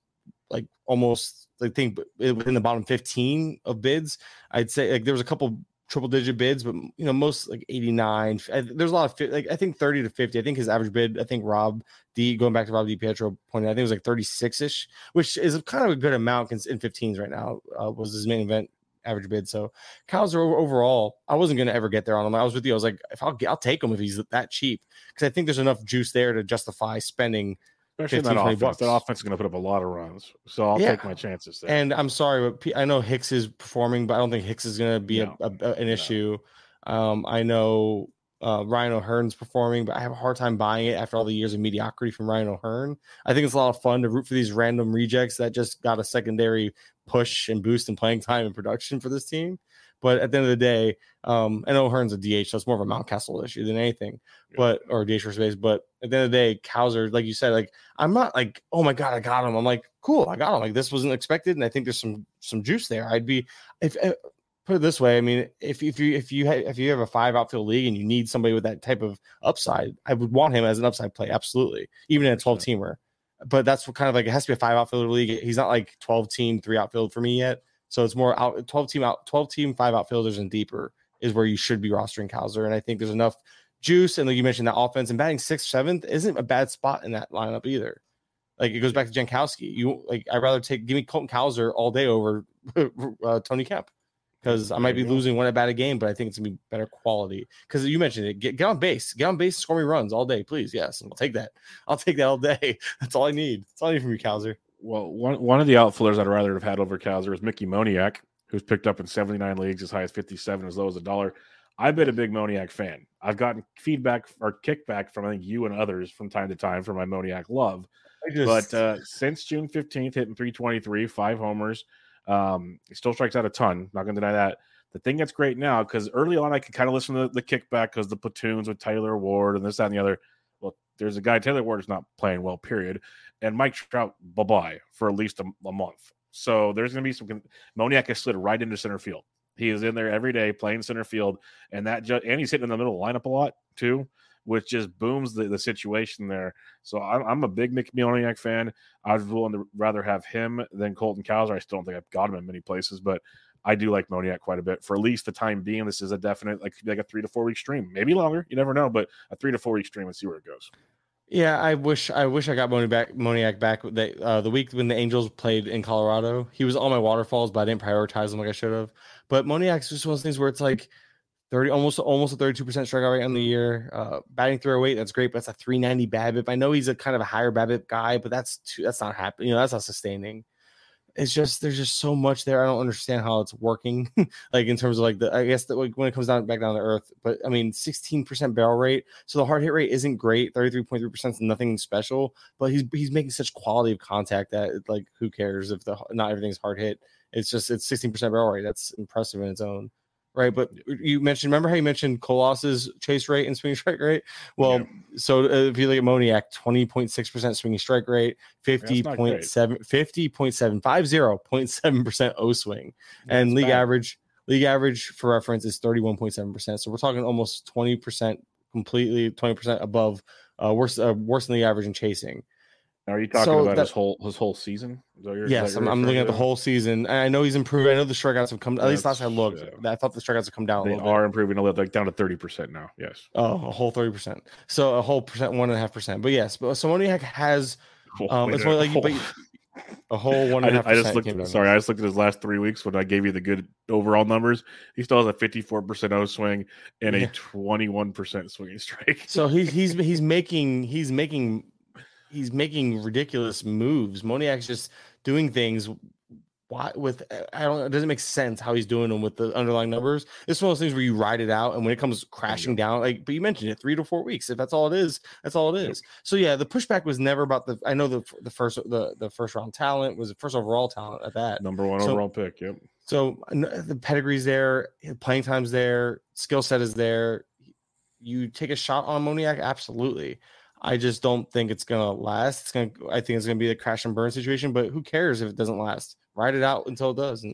like almost, I think, within the bottom 15 of bids. I'd say like there was a couple triple digit bids, but you know, most like 89. There's a lot of like I think 30 to 50. I think his average bid, I think Rob D going back to Rob D Pietro pointed, I think it was like 36-ish, which is kind of a good amount in 15s right now. Uh, was his main event average bid. So Cowser overall, I wasn't gonna ever get there on him. I was with you. I was like, if I'll I'll take him if he's that cheap. Because I think there's enough juice there to justify spending Especially 15, that offense. Bucks. That offense is going to put up a lot of runs. So I'll yeah. take my chances there. And I'm sorry, but I know Hicks is performing, but I don't think Hicks is going to be no. a, a, an no. issue. Um, I know uh, Ryan O'Hearn's performing, but I have a hard time buying it after all the years of mediocrity from Ryan O'Hearn. I think it's a lot of fun to root for these random rejects that just got a secondary push and boost in playing time and production for this team. But at the end of the day, um, I know Hearn's a DH, so it's more of a Mountcastle issue than anything. Yeah. But or DH for space. But at the end of the day, Cowser, like you said, like I'm not like, oh my god, I got him. I'm like, cool, I got him. Like this wasn't expected, and I think there's some some juice there. I'd be if. Uh, put it this way, I mean, if, if you if you ha- if you have a five outfield league and you need somebody with that type of upside, I would want him as an upside play, absolutely, even in a twelve teamer. But that's what kind of like it has to be a five outfielder league. He's not like twelve team three outfield for me yet. So it's more out 12 team out 12 team five outfielders and deeper is where you should be rostering Cowser. And I think there's enough juice. And like you mentioned, that offense and batting sixth, seventh isn't a bad spot in that lineup either. Like it goes back to Jankowski. You like I'd rather take give me Colton Cowser all day over uh, Tony Kemp because I might be losing one at bat a game, but I think it's gonna be better quality. Because you mentioned it, get, get on base, get on base, score me runs all day, please. Yes, I'll take that. I'll take that all day. That's all I need. That's all I need from you, Cowser well, one one of the outfielders I'd rather have had over Cowser is Mickey Moniak, who's picked up in 79 leagues as high as 57, as low as a dollar. I've been a big Moniak fan. I've gotten feedback or kickback from I think you and others from time to time for my Moniak love. Just... But uh, since June 15th, hitting 323, five homers. Um, he still strikes out a ton. Not going to deny that. The thing that's great now, because early on I could kind of listen to the, the kickback because the platoons with Taylor Ward and this, that, and the other. Well, there's a guy, Taylor Ward is not playing well, period and Mike Trout bye bye for at least a, a month. So there's going to be some. Moniak has slid right into center field. He is in there every day playing center field, and that just and he's hitting in the middle of the lineup a lot too, which just booms the, the situation there. So I'm, I'm a big Mick Moniak fan. I was willing to rather have him than Colton Cowser. I still don't think I've got him in many places, but I do like Moniak quite a bit for at least the time being. This is a definite like like a three to four week stream, maybe longer. You never know, but a three to four week stream and see where it goes. Yeah, I wish I wish I got Moni back, back the, uh, the week when the Angels played in Colorado. He was on my waterfalls, but I didn't prioritize him like I should have. But Moniak's just one of those things where it's like thirty, almost almost a thirty two percent strikeout rate on the year. Uh, batting through a weight, that's great, but that's a three ninety BABIP. I know he's a kind of a higher BABIP guy, but that's too, that's not happening. You know, that's not sustaining it's just there's just so much there. I don't understand how it's working. like in terms of like the I guess that like when it comes down back down to earth. But I mean, 16% barrel rate. So the hard hit rate isn't great. 33.3% is nothing special. But he's he's making such quality of contact that like who cares if the not everything's hard hit. It's just it's 16% barrel rate. That's impressive in its own right? But you mentioned, remember how you mentioned Colossus chase rate and swinging strike rate? Well, yeah. so uh, if you look at Moniak, 20.6% swinging strike rate, 50.7, 50.7, 50.7% O swing, That's and league bad. average. League average for reference is 31.7%. So we're talking almost 20% completely, 20% above, uh, worse, uh, worse than the average in chasing. Are you talking so about that, his whole his whole season? yes, I'm, I'm, looking at the whole season. I know he's improved. I know the strikeouts have come. At least last I looked, yeah. I thought the strikeouts have come down. They are bit. improving a little, like down to thirty percent now. Yes. Oh, a whole thirty percent. So a whole percent, one and a half percent. But yes, but so Moniak has. Um, it's more like whole. a whole one and a half. I just looked. Sorry, I just looked at his last three weeks when I gave you the good overall numbers. He still has a fifty-four percent O swing and yeah. a twenty-one percent swinging strike. So he's he's he's making he's making he's making ridiculous moves. Moniak's just doing things why with I don't know, it doesn't make sense how he's doing them with the underlying numbers. It's one of those things where you ride it out and when it comes crashing down, like but you mentioned it, three to four weeks. If that's all it is, that's all it is. So yeah, the pushback was never about the I know the the first the the first round talent was the first overall talent at that. Number one so, overall pick. Yep. So the pedigree's there, playing time's there, skill set is there. You take a shot on Moniak, absolutely. I just don't think it's gonna last. It's gonna. I think it's gonna be a crash and burn situation. But who cares if it doesn't last? Ride it out until it does.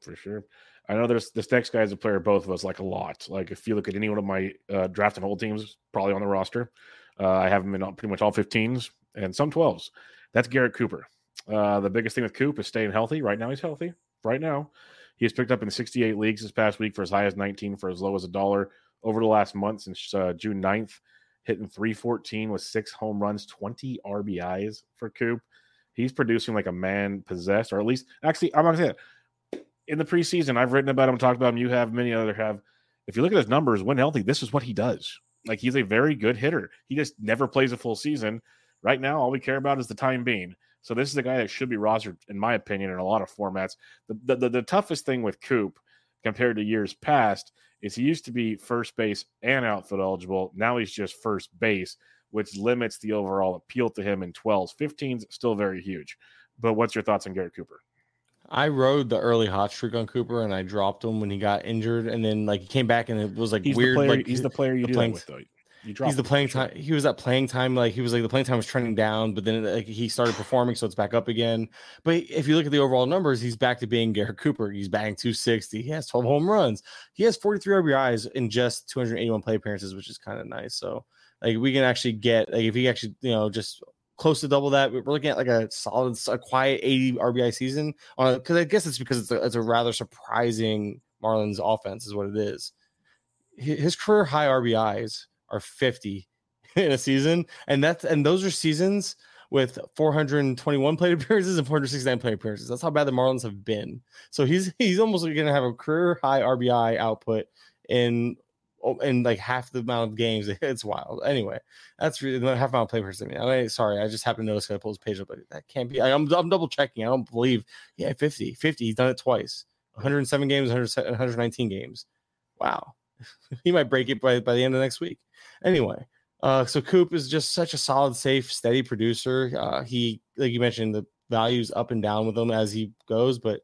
For sure. I know there's this next guy is a player both of us like a lot. Like if you look at any one of my uh, draft and hold teams, probably on the roster, uh, I have him in pretty much all 15s and some 12s. That's Garrett Cooper. Uh, the biggest thing with Coop is staying healthy. Right now, he's healthy. Right now, he has picked up in 68 leagues this past week for as high as 19 for as low as a dollar over the last month since uh, June 9th, hitting 314 with six home runs, 20 RBIs for Coop. He's producing like a man possessed, or at least, actually, I'm not to say that. In the preseason, I've written about him, talked about him. You have, many other have. If you look at his numbers, when healthy, this is what he does. Like he's a very good hitter. He just never plays a full season. Right now, all we care about is the time being. So this is a guy that should be rostered, in my opinion, in a lot of formats. The the, the, the toughest thing with Coop compared to years past is he used to be first base and outfield eligible. Now he's just first base, which limits the overall appeal to him in 12s. 15s still very huge. But what's your thoughts on Garrett Cooper? I rode the early hot streak on Cooper and I dropped him when he got injured, and then like he came back and it was like he's weird. The player, like he's the player you do playing, with though. He's the playing time. He was at playing time. Like he was like the playing time was trending down, but then like, he started performing, so it's back up again. But if you look at the overall numbers, he's back to being Garrett Cooper. He's batting 260. He has 12 home runs. He has 43 RBIs in just 281 play appearances, which is kind of nice. So like we can actually get like if he actually you know just close to double that. We're looking at like a solid, a quiet 80 RBI season on because I guess it's because it's a, it's a rather surprising Marlins offense, is what it is. His career high RBIs are 50 in a season, and that's and those are seasons with 421 plate appearances and 469 plate appearances. That's how bad the Marlins have been. So he's he's almost going to have a career high RBI output in Oh, in like half the amount of games. It's wild. Anyway, that's really half amount of play I mean, sorry, I just happened to notice I pulled his page up, but that can't be. I, am I'm, I'm double checking. I don't believe. Yeah, 50, 50. He's done it twice. 107 games, 119 games. Wow, he might break it by by the end of next week. Anyway, uh, so Coop is just such a solid, safe, steady producer. Uh, he, like you mentioned, the values up and down with him as he goes, but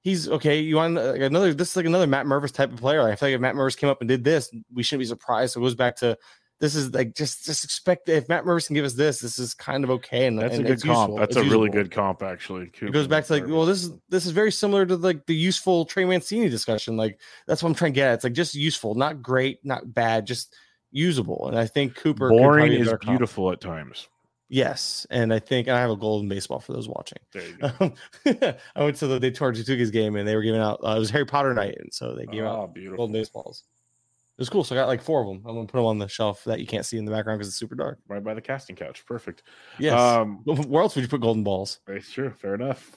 he's okay. You want like another? This is like another Matt Mervis type of player. I feel like if Matt Mervis came up and did this, we shouldn't be surprised. So it goes back to this is like just just expect if Matt Mervis can give us this, this is kind of okay. And that's and a good comp. Useful. That's it's a usable. really good comp, actually. It goes back to like, well, this is this is very similar to like the useful Trey Mancini discussion. Like that's what I'm trying to get. At. It's like just useful, not great, not bad, just usable. And I think Cooper boring is beautiful comp. at times. Yes, and I think and I have a golden baseball for those watching. Um, I went to the Daytona Tortugas game and they were giving out. Uh, it was Harry Potter night, and so they gave oh, out beautiful. golden baseballs. It was cool. So I got like four of them. I'm gonna put them on the shelf that you can't see in the background because it's super dark. Right by the casting couch. Perfect. Yes. Um, Where else would you put golden balls? It's true. Fair enough.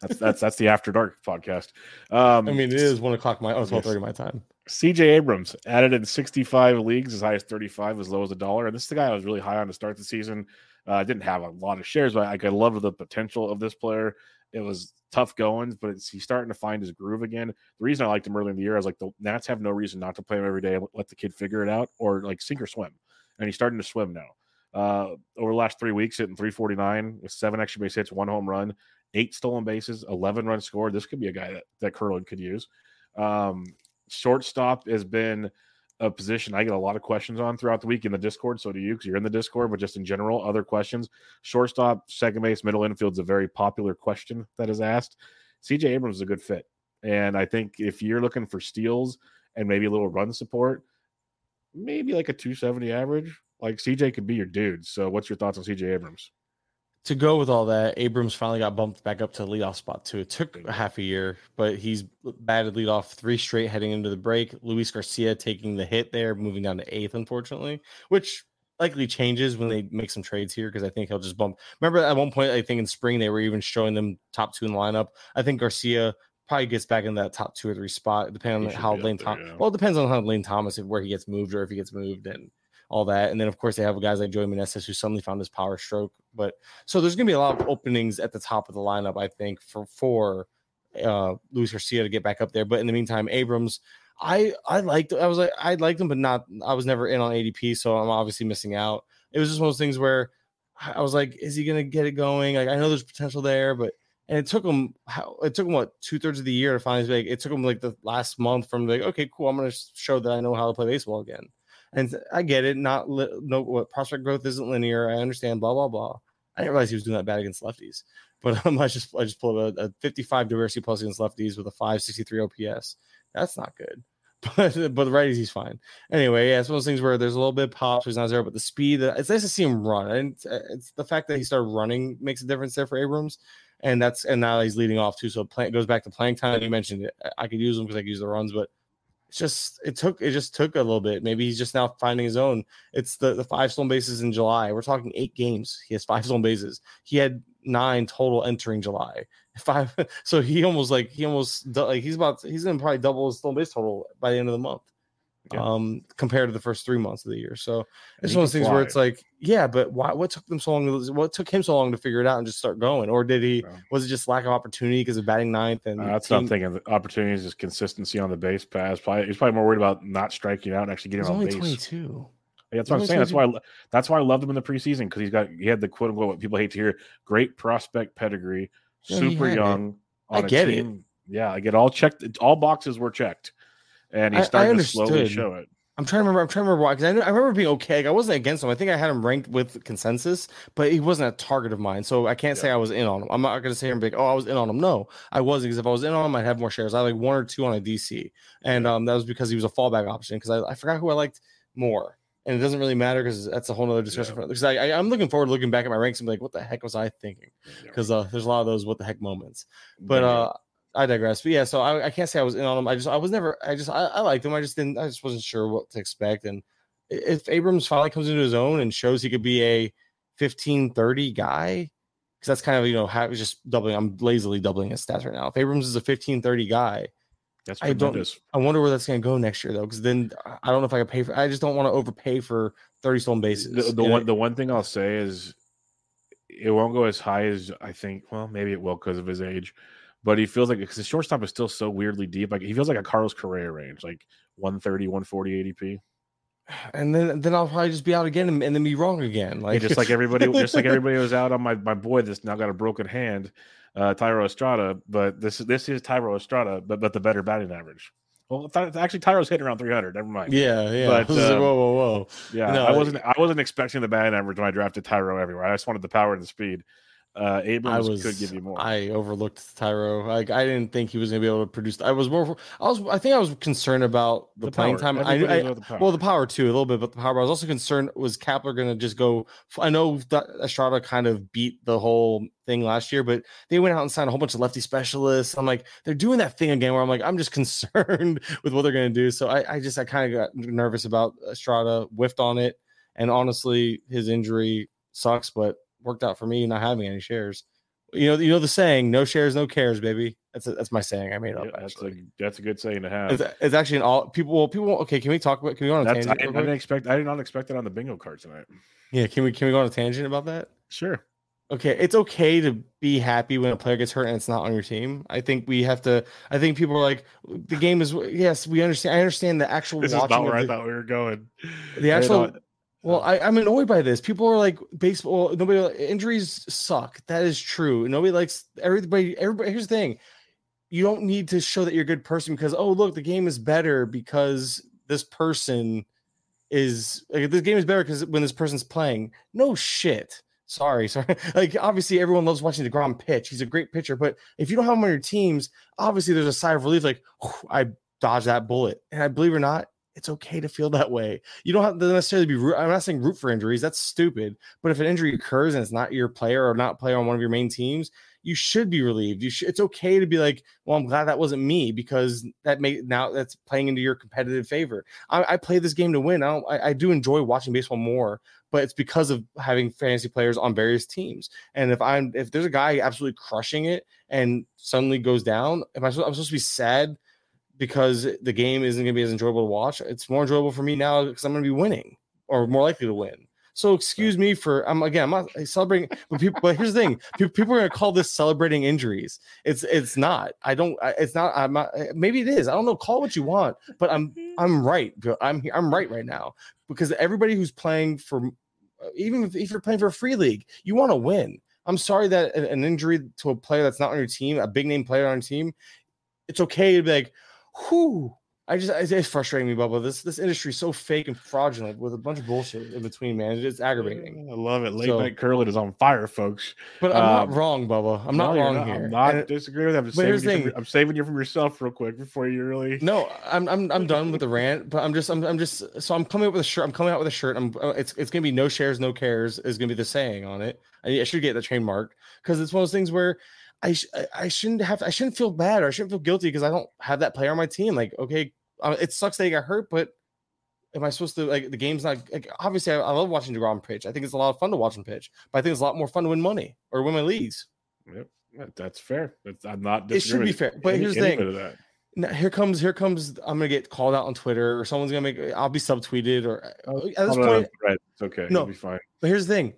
That's that's that's the After Dark podcast. Um, I mean, it is one o'clock my oh, twelve thirty my time. CJ Abrams added in 65 leagues, as high as 35, as low as a dollar. And this is the guy I was really high on to start the season. Uh, I didn't have a lot of shares, but I, I love the potential of this player. It was tough goings, but he's starting to find his groove again. The reason I liked him early in the year, I was like, the Nats have no reason not to play him every day. Let the kid figure it out, or like sink or swim. And he's starting to swim now. Uh, over the last three weeks, hitting 349 with seven extra base hits, one home run, eight stolen bases, 11 runs scored. This could be a guy that that Kurland could use. Um, shortstop has been a position I get a lot of questions on throughout the week in the Discord. So do you, because you're in the Discord, but just in general, other questions. Shortstop, second base, middle infield is a very popular question that is asked. CJ Abrams is a good fit. And I think if you're looking for steals and maybe a little run support, maybe like a 270 average, like CJ could be your dude. So what's your thoughts on CJ Abrams? To go with all that, Abrams finally got bumped back up to the leadoff spot too. It took a half a year, but he's batted leadoff three straight heading into the break. Luis Garcia taking the hit there, moving down to eighth, unfortunately, which likely changes when they make some trades here because I think he'll just bump. Remember at one point, I think in spring they were even showing them top two in the lineup. I think Garcia probably gets back in that top two or three spot, depending on how Lane Thomas. Yeah. Well, it depends on how Lane Thomas where he gets moved or if he gets moved and all that. And then of course they have guys like Joey Meneses who suddenly found his power stroke. But so there's gonna be a lot of openings at the top of the lineup, I think, for for uh Luis Garcia to get back up there. But in the meantime, Abrams, I I liked I was like I liked him, but not I was never in on ADP, so I'm obviously missing out. It was just one of those things where I was like, is he gonna get it going? Like I know there's potential there, but and it took him how it took him what two thirds of the year to finally like it took him like the last month from like okay cool I'm gonna show that I know how to play baseball again and I get it. Not li- no what prospect growth isn't linear. I understand. Blah blah blah. I didn't realize he was doing that bad against lefties. But um, I just I just pulled a, a 55 diversity plus against lefties with a 563 OPS. That's not good. But but the righties he's fine. Anyway, yeah, it's one of those things where there's a little bit of pop, so he's not zero, but the speed. It's nice to see him run, and it's, it's the fact that he started running makes a difference there for Abrams and that's and now he's leading off too. So play, goes back to playing time. You mentioned it. I could use him because I could use the runs, but it's just it took it just took a little bit. Maybe he's just now finding his own. It's the the five stolen bases in July. We're talking eight games. He has five stolen bases. He had nine total entering July. Five. So he almost like he almost like he's about he's gonna probably double his stolen base total by the end of the month yeah. um, compared to the first three months of the year. So it's one of those things fly. where it's like, yeah, but why? What took them so long? What took him so long to figure it out and just start going? Or did he? Yeah. Was it just lack of opportunity because of batting ninth? And uh, that's team, not thinking. The opportunities is consistency on the base pass. Probably he's probably more worried about not striking out and actually getting he's on only base. Twenty two. Yeah, that's what I'm saying. That's why I, that's why I loved him in the preseason because he's got he had the quote unquote what people hate to hear great prospect pedigree, yeah, super young. I get team. it. Yeah, I get all checked. All boxes were checked, and he started to slowly show it. I'm trying to remember. I'm trying to remember why because I, I remember being okay. Like, I wasn't against him. I think I had him ranked with consensus, but he wasn't a target of mine. So I can't yeah. say I was in on him. I'm not going to say I'm big. Oh, I was in on him. No, I wasn't because if I was in on him, I'd have more shares. I had like one or two on a DC, and um, that was because he was a fallback option. Because I, I forgot who I liked more, and it doesn't really matter because that's a whole other discussion. Because I, I, am looking forward to looking back at my ranks and be like, what the heck was I thinking? Because uh, there's a lot of those what the heck moments. But uh, I digress. But yeah, so I, I, can't say I was in on him. I just I was never I just I, I liked him. I just didn't I just wasn't sure what to expect. And if Abrams finally comes into his own and shows he could be a 15 30 guy, because that's kind of you know how just doubling I'm lazily doubling his stats right now. If Abrams is a 15 30 guy, that's I don't I wonder where that's gonna go next year though, because then I don't know if I can pay for I just don't want to overpay for 30 stolen bases. The, the one the one thing I'll say is it won't go as high as I think. Well, maybe it will because of his age but he feels like because his shortstop is still so weirdly deep. Like he feels like a Carlos Correa range, like 130, 140 ADP. And then then I'll probably just be out again and, and then be wrong again. Like yeah, just like everybody, just like everybody was out on my my boy that's now got a broken hand, uh Thairo Estrada. But this this is Thairo Estrada, but but the better batting average. Well, actually, Thairo's hitting around 300. Never mind. Yeah, yeah. But, um, whoa, whoa, whoa. Yeah, no, I wasn't. I wasn't expecting the batting average when I drafted Thairo everywhere. I just wanted the power and the speed. Uh, Abrams was, could give you more. I overlooked Thairo. Like I didn't think he was going to be able to produce. I was more. I was. I think I was concerned about the, the playing power. time. I, I the power. well, the power too, a little bit, but the power. I was also concerned was Kapler going to just go. I know that Estrada kind of beat the whole thing last year, but they went out and signed a whole bunch of lefty specialists. I'm like, they're doing that thing again where I'm like, I'm just concerned with what they're going to do. So I, I just I kind of got nervous about Estrada, whiffed on it, and honestly, his injury sucks, but worked out for me not having any shares. You know, you know the saying, "No shares, no cares, baby." That's a, that's my saying. I made up. Yeah, that's a that's a good saying to have. It's, it's, actually an all people. Well, people. Okay, can we talk about? Can we go on a tangent? I, I, didn't expect. I did not expect it on the bingo card tonight. Yeah, can we can we go on a tangent about that? Sure. Okay, it's okay to be happy when a player gets hurt and it's not on your team. I think we have to. I think people are like, the game is. Yes, we understand. I understand the actual. This is not where the, I thought we were going. The actual well, I, am annoyed by this. People are like baseball. Nobody injuries suck. That is true. Nobody likes everybody. Everybody. Here's the thing: you don't need to show that you're a good person because oh look, the game is better because this person is like this game is better because when this person's playing. No shit. Sorry, sorry. Like obviously everyone loves watching deGrom pitch. He's a great pitcher, but if you don't have him on your teams, obviously there's a sigh of relief. Like I dodged that bullet, and I believe it or not, it's okay to feel that way. You don't have to necessarily be. Root, I'm not saying root for injuries. That's stupid. But if an injury occurs and it's not your player or not player on one of your main teams, you should be relieved. You should. It's okay to be like, well, I'm glad that wasn't me because that may now that's playing into your competitive favor. I, I play this game to win. I, I, I do enjoy watching baseball more, but it's because of having fantasy players on various teams. And if I'm if there's a guy absolutely crushing it and suddenly goes down, am I I'm supposed to be sad? Because the game isn't going to be as enjoyable to watch. It's more enjoyable for me now because I'm going to be winning or more likely to win. So excuse me for I'm again I'm not celebrating, but people. But here's the thing: people are going to call this celebrating injuries. It's it's not. I don't. It's not. I'm not. Eh, maybe it is. I don't know. Call what you want, but I'm mm-hmm. I'm right. I'm I'm right right now because everybody who's playing for, eh, even if, if you're playing for a free league, you want to win. I'm sorry that an injury to a player that's not on your team, a big name player on your team, it's okay to be like, whew, I just it's frustrating me, Bubba. This this industry is so fake and fraudulent with a bunch of bullshit in between, man. It's aggravating. I love it. Late so, night Kurland is on fire, folks. But I'm um, not wrong, Bubba. I'm no, not wrong not, here. I'm not and, disagree with that. I'm, saving you from, I'm saving you from yourself real quick before you really. No, I'm I'm I'm done with the rant. But I'm just I'm I'm just so I'm coming up with a shirt. I'm coming out with a shirt. I'm uh, it's it's gonna be no shares, no cares is gonna be the saying on it. I, I should get the trademark because it's one of those things where I sh- I shouldn't have I shouldn't feel bad or I shouldn't feel guilty because I don't have that player on my team. Like, okay, uh, it sucks that he got hurt, but am I supposed to like the game's not like obviously I, I love watching DeGrom pitch. I think it's a lot of fun to watch him pitch, but I think it's a lot more fun to win money or win my leagues. Yep, that's fair. That's, I'm not. It should be fair, but any, here's the thing. Now, here comes here comes I'm gonna get called out on Twitter or someone's gonna make I'll be subtweeted or uh, at this point. Right, it's okay. No, be fine. But here's the thing,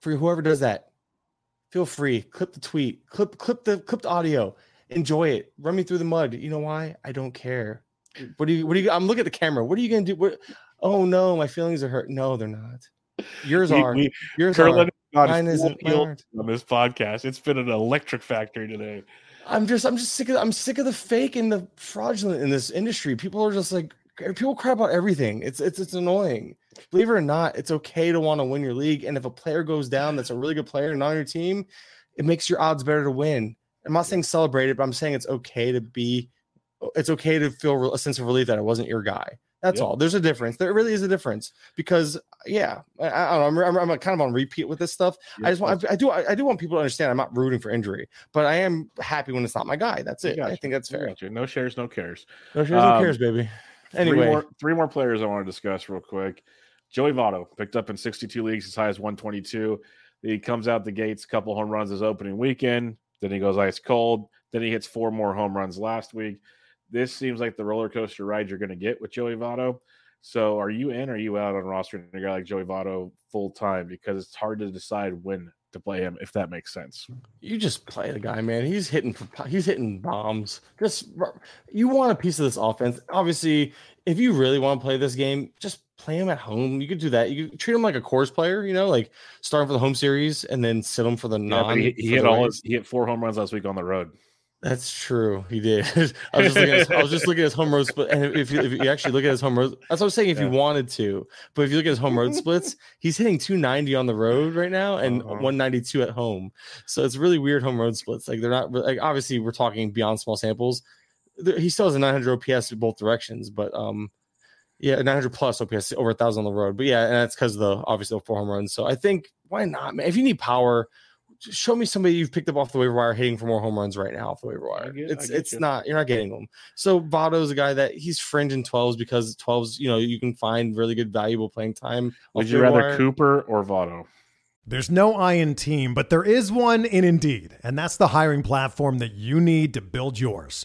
for whoever does that, feel free clip the tweet, clip clip the clip the audio, enjoy it, run me through the mud. You know why? I don't care. What do you? What do you? I'm looking at the camera. What are you gonna do? What? Oh no, my feelings are hurt. No, they're not. Yours are. We, Yours are. Mine isn't on this podcast. It's been an electric factory today. I'm just, I'm just sick of, I'm sick of the fake and the fraudulent in this industry. People are just like, people cry about everything. It's, it's, it's annoying. Believe it or not, it's okay to want to win your league. And if a player goes down, that's a really good player and on your team, it makes your odds better to win. I'm not saying celebrate it, but I'm saying it's okay to be it's okay to feel a sense of relief that it wasn't your guy. That's all. There's a difference. There really is a difference because, yeah, I, I don't know. I'm, I'm, I'm, kind of on repeat with this stuff. I just want, I, I, do, I, do want people to understand. I'm not rooting for injury, but I am happy when it's not my guy. That's it. I think that's fair. No shares, no cares. No shares, um, no cares, baby. Anyway, three more, three more players I want to discuss real quick. Joey Votto picked up in 62 leagues, as high as 122. He comes out the gates, couple home runs his opening weekend. Then he goes ice cold. Then he hits four more home runs last week this seems like the roller coaster ride you're going to get with Joey Votto. So are you in or are you out on roster a guy like Joey Votto full time? Because it's hard to decide when to play him, if that makes sense. You just play the guy, man. He's hitting for, he's hitting bombs. Just you want a piece of this offense. Obviously, if you really want to play this game, just play him at home. You could do that. You could treat him like a course player, you know, like start him for the home series and then sit him for the yeah, non. He, he hit all his, he hit four home runs last week on the road. That's true. He did. I was just looking at his, I was just looking at his home road split. And if you, if you actually look at his home road, that's what I was saying. If yeah. you wanted to, but if you look at his home road splits, he's hitting 290 on the road right now and uh-huh. 192 at home. So it's really weird home road splits. Like they're not like obviously we're talking beyond small samples. He still has a 900 OPS in both directions, but um, yeah, 900 plus OPS over a thousand on the road. But yeah, and that's because of the obviously the four home runs. So I think why not, man? If you need power show me somebody you've picked up off the waiver wire hitting for more home runs right now off the waiver wire. Get, it's it's you. not you're not getting them. So Votto's a guy that he's fringe in 12s because 12s, you know, you can find really good valuable playing time. Would you rather wire. Cooper or Votto? There's no I in team, but there is one in Indeed, and that's the hiring platform that you need to build yours.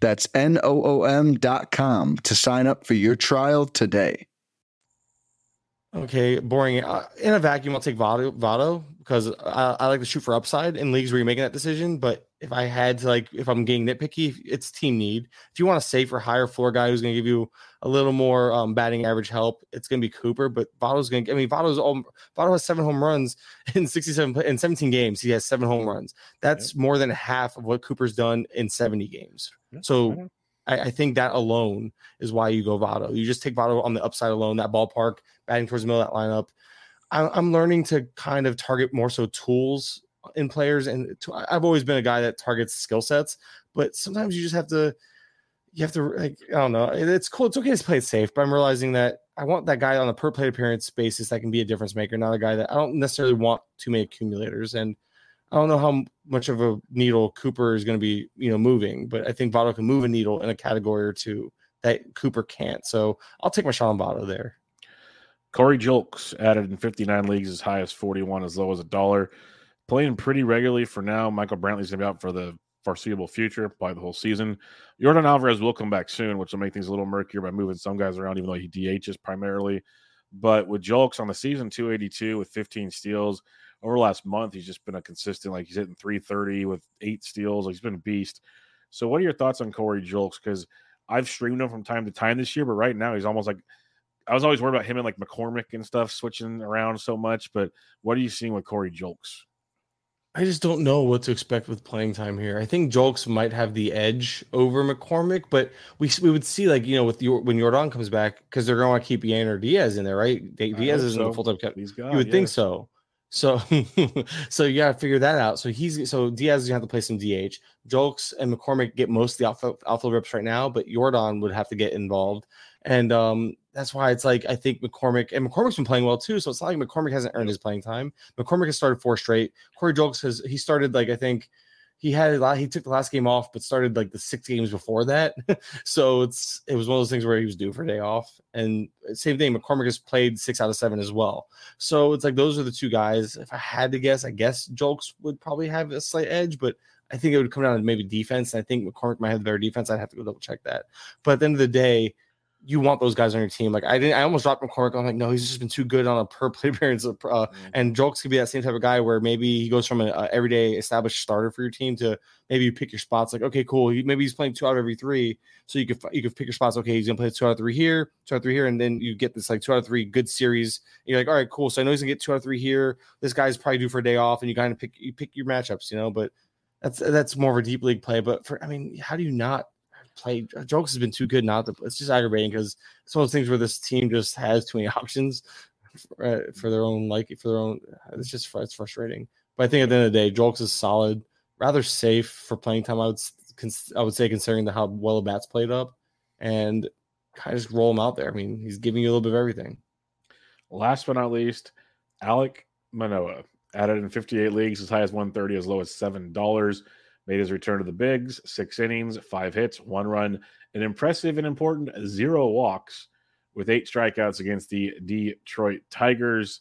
That's N O O M.com to sign up for your trial today. Okay, boring. Uh, in a vacuum, I'll take Votto, Votto because I, I, like to shoot for upside in leagues where you're making that decision. But if I had to, like, if I'm getting nitpicky, it's team need. If you want a safer, higher floor guy who's going to give you a little more um, batting average help, it's going to be Cooper. But Votto's going to, I mean, Votto's all, Votto has seven home runs in 67, in 17 games. He has seven home runs. That's more than half of what Cooper's done in 70 games. So I, I, think that alone is why you go Votto. You just take Votto on the upside alone, that ballpark, batting towards the middle of that lineup. I, I'm learning to kind of target more so tools in players, and I've always been a guy that targets skill sets, but sometimes you just have to. You have to like I don't know. It's cool. It's okay to play it safe, but I'm realizing that I want that guy on a per plate appearance basis that can be a difference maker, not a guy that I don't necessarily want too many accumulators. And I don't know how much of a needle Cooper is going to be, you know, moving, but I think Votto can move a needle in a category or two that Cooper can't. So I'll take my shot Votto there. Corey Julks added in 59 leagues as high as 41, as low as a dollar. Playing pretty regularly for now. Michael Brantley's going to be out for the foreseeable future, probably the whole season. Yordan Alvarez will come back soon, which will make things a little murkier by moving some guys around, even though he DHs primarily. But with Julks on the season, 282 with 15 steals, over the last month, he's just been a consistent, like he's hitting 330 with eight steals. Like he's been a beast. So, what are your thoughts on Corey Julks? Because I've streamed him from time to time this year, but right now he's almost like I was always worried about him and like McCormick and stuff switching around so much. But what are you seeing with Corey Julks? I just don't know what to expect with playing time here. I think Julks might have the edge over McCormick, but we we would see like you know with your when Yordan comes back because they're going to keep Yainer Diaz in there, right? Diaz isn't so. a full time cut. You would yeah. think so. So, so you got to figure that out. So he's so Diaz is gonna have to play some DH. Julks and McCormick get most of the outfield, outfield reps right now, but Yordan would have to get involved, and um, that's why it's like I think McCormick and McCormick's been playing well too. So it's not like McCormick hasn't earned his playing time. McCormick has started four straight. Corey Julks has he started like I think he had a lot. He took the last game off, but started like the six games before that. so it's it was one of those things where he was due for a day off. And same thing, McCormick has played six out of seven as well. So it's like those are the two guys. If I had to guess, I guess Julks would probably have a slight edge, but I think it would come down to maybe defense. And I think McCormick might have the better defense. I'd have to go double check that. But at the end of the day, you want those guys on your team. Like I didn't, I almost dropped McCormick. I'm like, no, he's just been too good on a per play appearance. Uh, mm-hmm. And Julks could be that same type of guy where maybe he goes from an everyday established starter for your team to maybe you pick your spots. Like, okay, cool. He, maybe he's playing two out of every three, so you could you could pick your spots. Okay, he's gonna play two out of three here, two out of three here, and then you get this like two out of three good series. you're like, all right, cool. So I know he's gonna get two out of three here. This guy's probably due for a day off, and you kind of pick you pick your matchups, you know. But that's that's more of a deep league play. But for I mean, how do you not play. Uh, Julks has been too good not to. It's just aggravating because it's one of those things where this team just has too many options for, uh, for their own like for their own. It's just it's frustrating. But I think at the end of the day, Julks is solid, rather safe for playing time. I would I would say considering the how well the bats played up, and kind of just roll him out there. I mean, he's giving you a little bit of everything. Last but not least, Alek Manoah added in 58 leagues as high as 130, as low as seven dollars made his return to the bigs, six innings, five hits, one run, an impressive and important zero walks with eight strikeouts against the Detroit Tigers.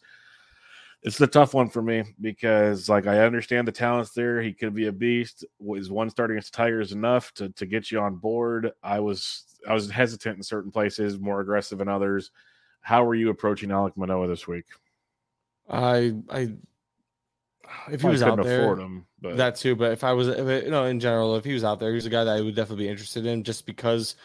It's the tough one for me because, like, I understand the talents there. He could be a beast. Was one starting against the Tigers enough to to get you on board? I was I was hesitant in certain places, more aggressive in others. How are you approaching Alek Manoah this week? I I if he was out there, him, but... that too. But if I was, if it, you know, in general, if he was out there, he's a guy that I would definitely be interested in, just because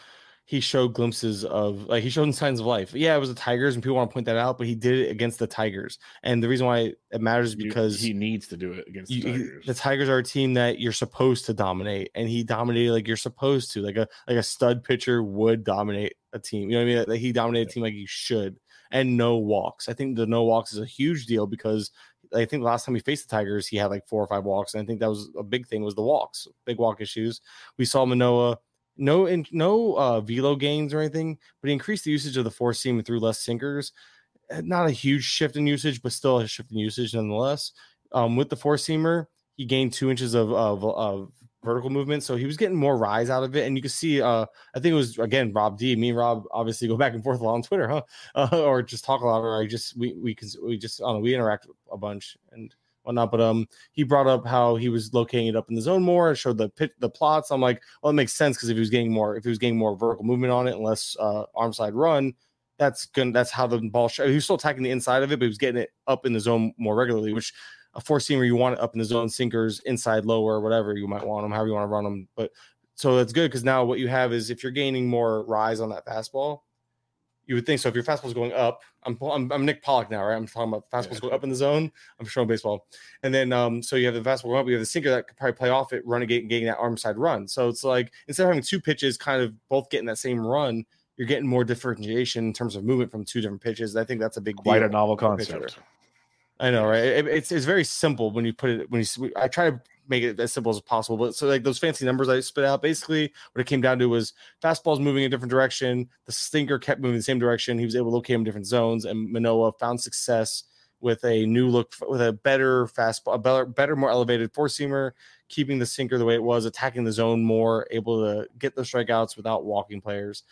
he showed glimpses of like he showed signs of life. Yeah, it was the Tigers, and people want to point that out, but he did it against the Tigers. And the reason why it matters is because he needs to do it against the Tigers. the Tigers are a team that you're supposed to dominate, and he dominated like you're supposed to, like a like a stud pitcher would dominate a team. You know what I mean? That he dominated a team like he should, and no walks. I think the no walks is a huge deal because I think last time he faced the Tigers, he had like four or five walks, and I think that was a big thing was the walks, big walk issues. We saw Manoah no in, no uh, velo gains or anything, but he increased the usage of the four seam threw less sinkers. Eh, not a huge shift in usage, but still a shift in usage nonetheless. Um, with the four seamer, he gained two inches of, of, of vertical movement, so he was getting more rise out of it. And you can see, uh, I think it was again Rob D. Me and Rob obviously go back and forth a lot on Twitter, huh? Uh, or just talk a lot, or I just we we can we just I don't know, we interact a bunch and whatnot. But um, he brought up how he was locating it up in the zone more and showed the pit the plots. I'm like, well, it makes sense because if he was getting more, if he was getting more vertical movement on it and less uh, arm side run, that's good. That's how the ball. Sh- he was still attacking the inside of it, but he was getting it up in the zone more regularly, which a four seamer you want it up in the zone, sinkers inside, lower, whatever you might want them, however you want to run them. But so that's good because now what you have is if you're gaining more rise on that fastball, you would think so. If your fastball's going up, I'm I'm, I'm Nick Pollack now, right? I'm talking about fastballs yeah. going up in the zone. I'm showing baseball, and then um, so you have the fastball going up, you have the sinker that could probably play off it, running and getting that arm side run. So it's like instead of having two pitches, kind of both getting that same run, you're getting more differentiation in terms of movement from two different pitches. I think that's a big quite deal a novel concept. I know, right? It, it's it's very simple when you put it when you. I try to make it as simple as possible, but so like those fancy numbers I spit out, basically what it came down to was fastballs moving in a different direction. The sinker kept moving the same direction. He was able to locate him in different zones, and Manoah found success with a new look, with a better fastball, a better, better more elevated four seamer, keeping the sinker the way it was, attacking the zone more, able to get the strikeouts without walking players.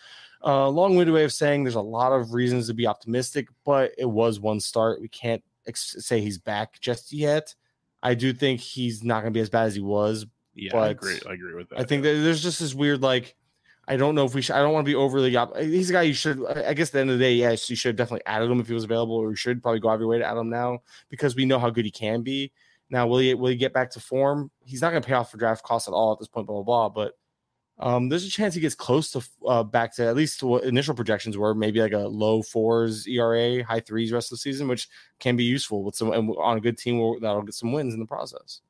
Uh, long-winded way of saying there's a lot of reasons to be optimistic, but it was one start. We can't ex- say he's back just yet. I do think he's not going to be as bad as he was. Yeah, I agree. I agree with that. I think that there's just this weird like. I don't know if we should. I don't want to be overly. Op- he's a guy you should. I guess at the end of the day, yes, you should definitely add him if he was available, or you should probably go out of your way to add him now because we know how good he can be. Now, will he will he get back to form? He's not going to pay off for draft costs at all at this point. Blah blah blah. But um, there's a chance he gets close to uh, back to at least what initial projections were, maybe like a low fours ERA, high threes rest of the season, which can be useful with some on a good team that'll get some wins in the process.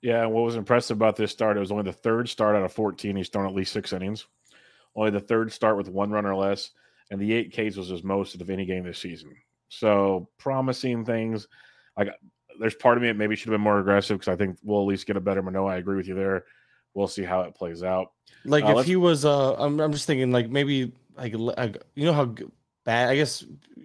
Yeah, what was impressive about this start? It was only the third start out of 14. He's thrown at least six innings. Only the third start with one run or less, and the eight Ks was his most of any game this season. So promising things. Got there's part of me that maybe should have been more aggressive because I think we'll at least get a better Manoah. I agree with you there. We'll see how it plays out. Like uh, if he was, uh, I'm, I'm just thinking like maybe like, like you know how I guess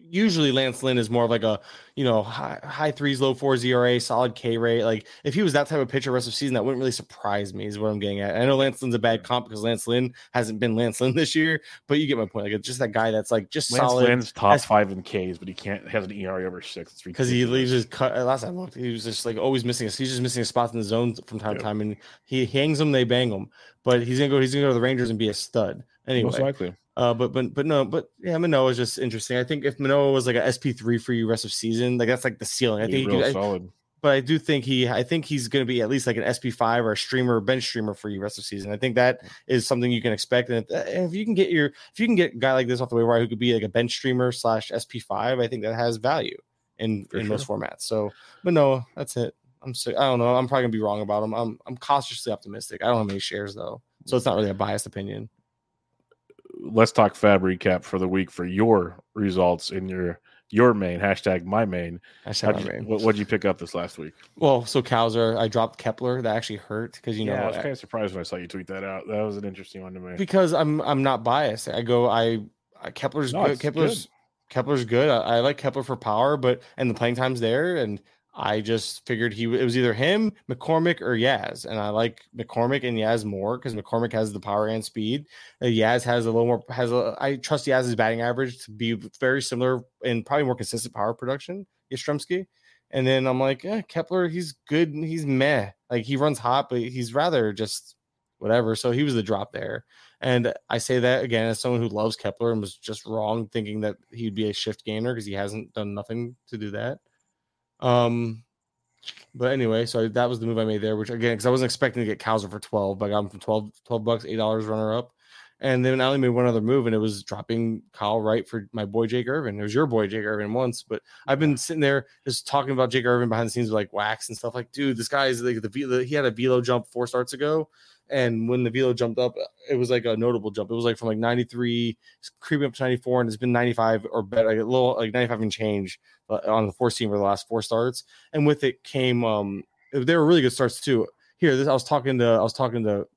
usually Lance Lynn is more of like a you know high, high threes, low fours ERA, solid K rate. Like if he was that type of pitcher rest of season, that wouldn't really surprise me. Is what I'm getting at. I know Lance Lynn's a bad comp because Lance Lynn hasn't been Lance Lynn this year, but you get my point. Like it's just that guy that's like just Lance solid. Lynn's top five in Ks, but he can't has an ERA over six. Because he leaves his cut. Uh, last time I looked, he was just like always missing. He's just missing a spot in the zone from time to time, and he hangs them, they bang them. But he's gonna go. He's gonna go to the Rangers and be a stud anyway. Most likely. Uh, but but but no, but yeah, Manoah is just interesting. I think if Manoah was like a SP three for you rest of season, like that's like the ceiling. I think he could, solid. I, but I do think he, I think he's going to be at least like an SP five or a streamer, bench streamer for you rest of season. I think that is something you can expect. And if, if, you can get your, if you can get a guy like this off the way right who could be like a bench streamer slash SP five, I think that has value in for in sure. most formats. So, but no, that's it. I'm sick. I don't know. I'm probably gonna be wrong about him. I'm I'm cautiously optimistic. I don't have many shares though, so it's not really a biased opinion let's talk FAAB recap for the week for your results in your your main hashtag my main. Hashtag main. What did you pick up this last week? Well, so Cowser, I dropped Kepler. That actually hurt because you yeah, know I was kind of surprised when I saw you tweet that out. That was an interesting one to me because I'm I'm not biased. I go I, I Kepler's no, good. Kepler's good. Kepler's good. I, I, like Kepler for power, but and the playing time's there and I just figured he it was either him, McCormick, or Yaz, and I like McCormick and Yaz more because McCormick has the power and speed. Uh, Yaz has a little more has a I trust Yaz's batting average to be very similar and probably more consistent power production. Yastrzemski, and then I'm like, yeah, Kepler, he's good, he's meh, like he runs hot, but he's rather just whatever. So he was the drop there, and I say that again as someone who loves Kepler and was just wrong thinking that he'd be a shift gainer because he hasn't done nothing to do that. Um, but anyway, so that was the move I made there, which again, because I wasn't expecting to get Cowser for 12, but I got him for 12, 12 bucks, eight dollars runner up. And then I only made one other move, and it was dropping Kyle Wright for my boy Jake Irvin. It was your boy Jake Irvin once, but I've been sitting there just talking about Jake Irvin behind the scenes with like wax and stuff. Like, dude, this guy is like the he had a velo jump four starts ago, and when the velo jumped up, it was like a notable jump. It was like from like 93, creeping up to 94, and it's been 95 or better, like a little like 95 and change uh, on the four seam for the last four starts. And with it came, um, they were really good starts too. Here, this I was talking to I was talking to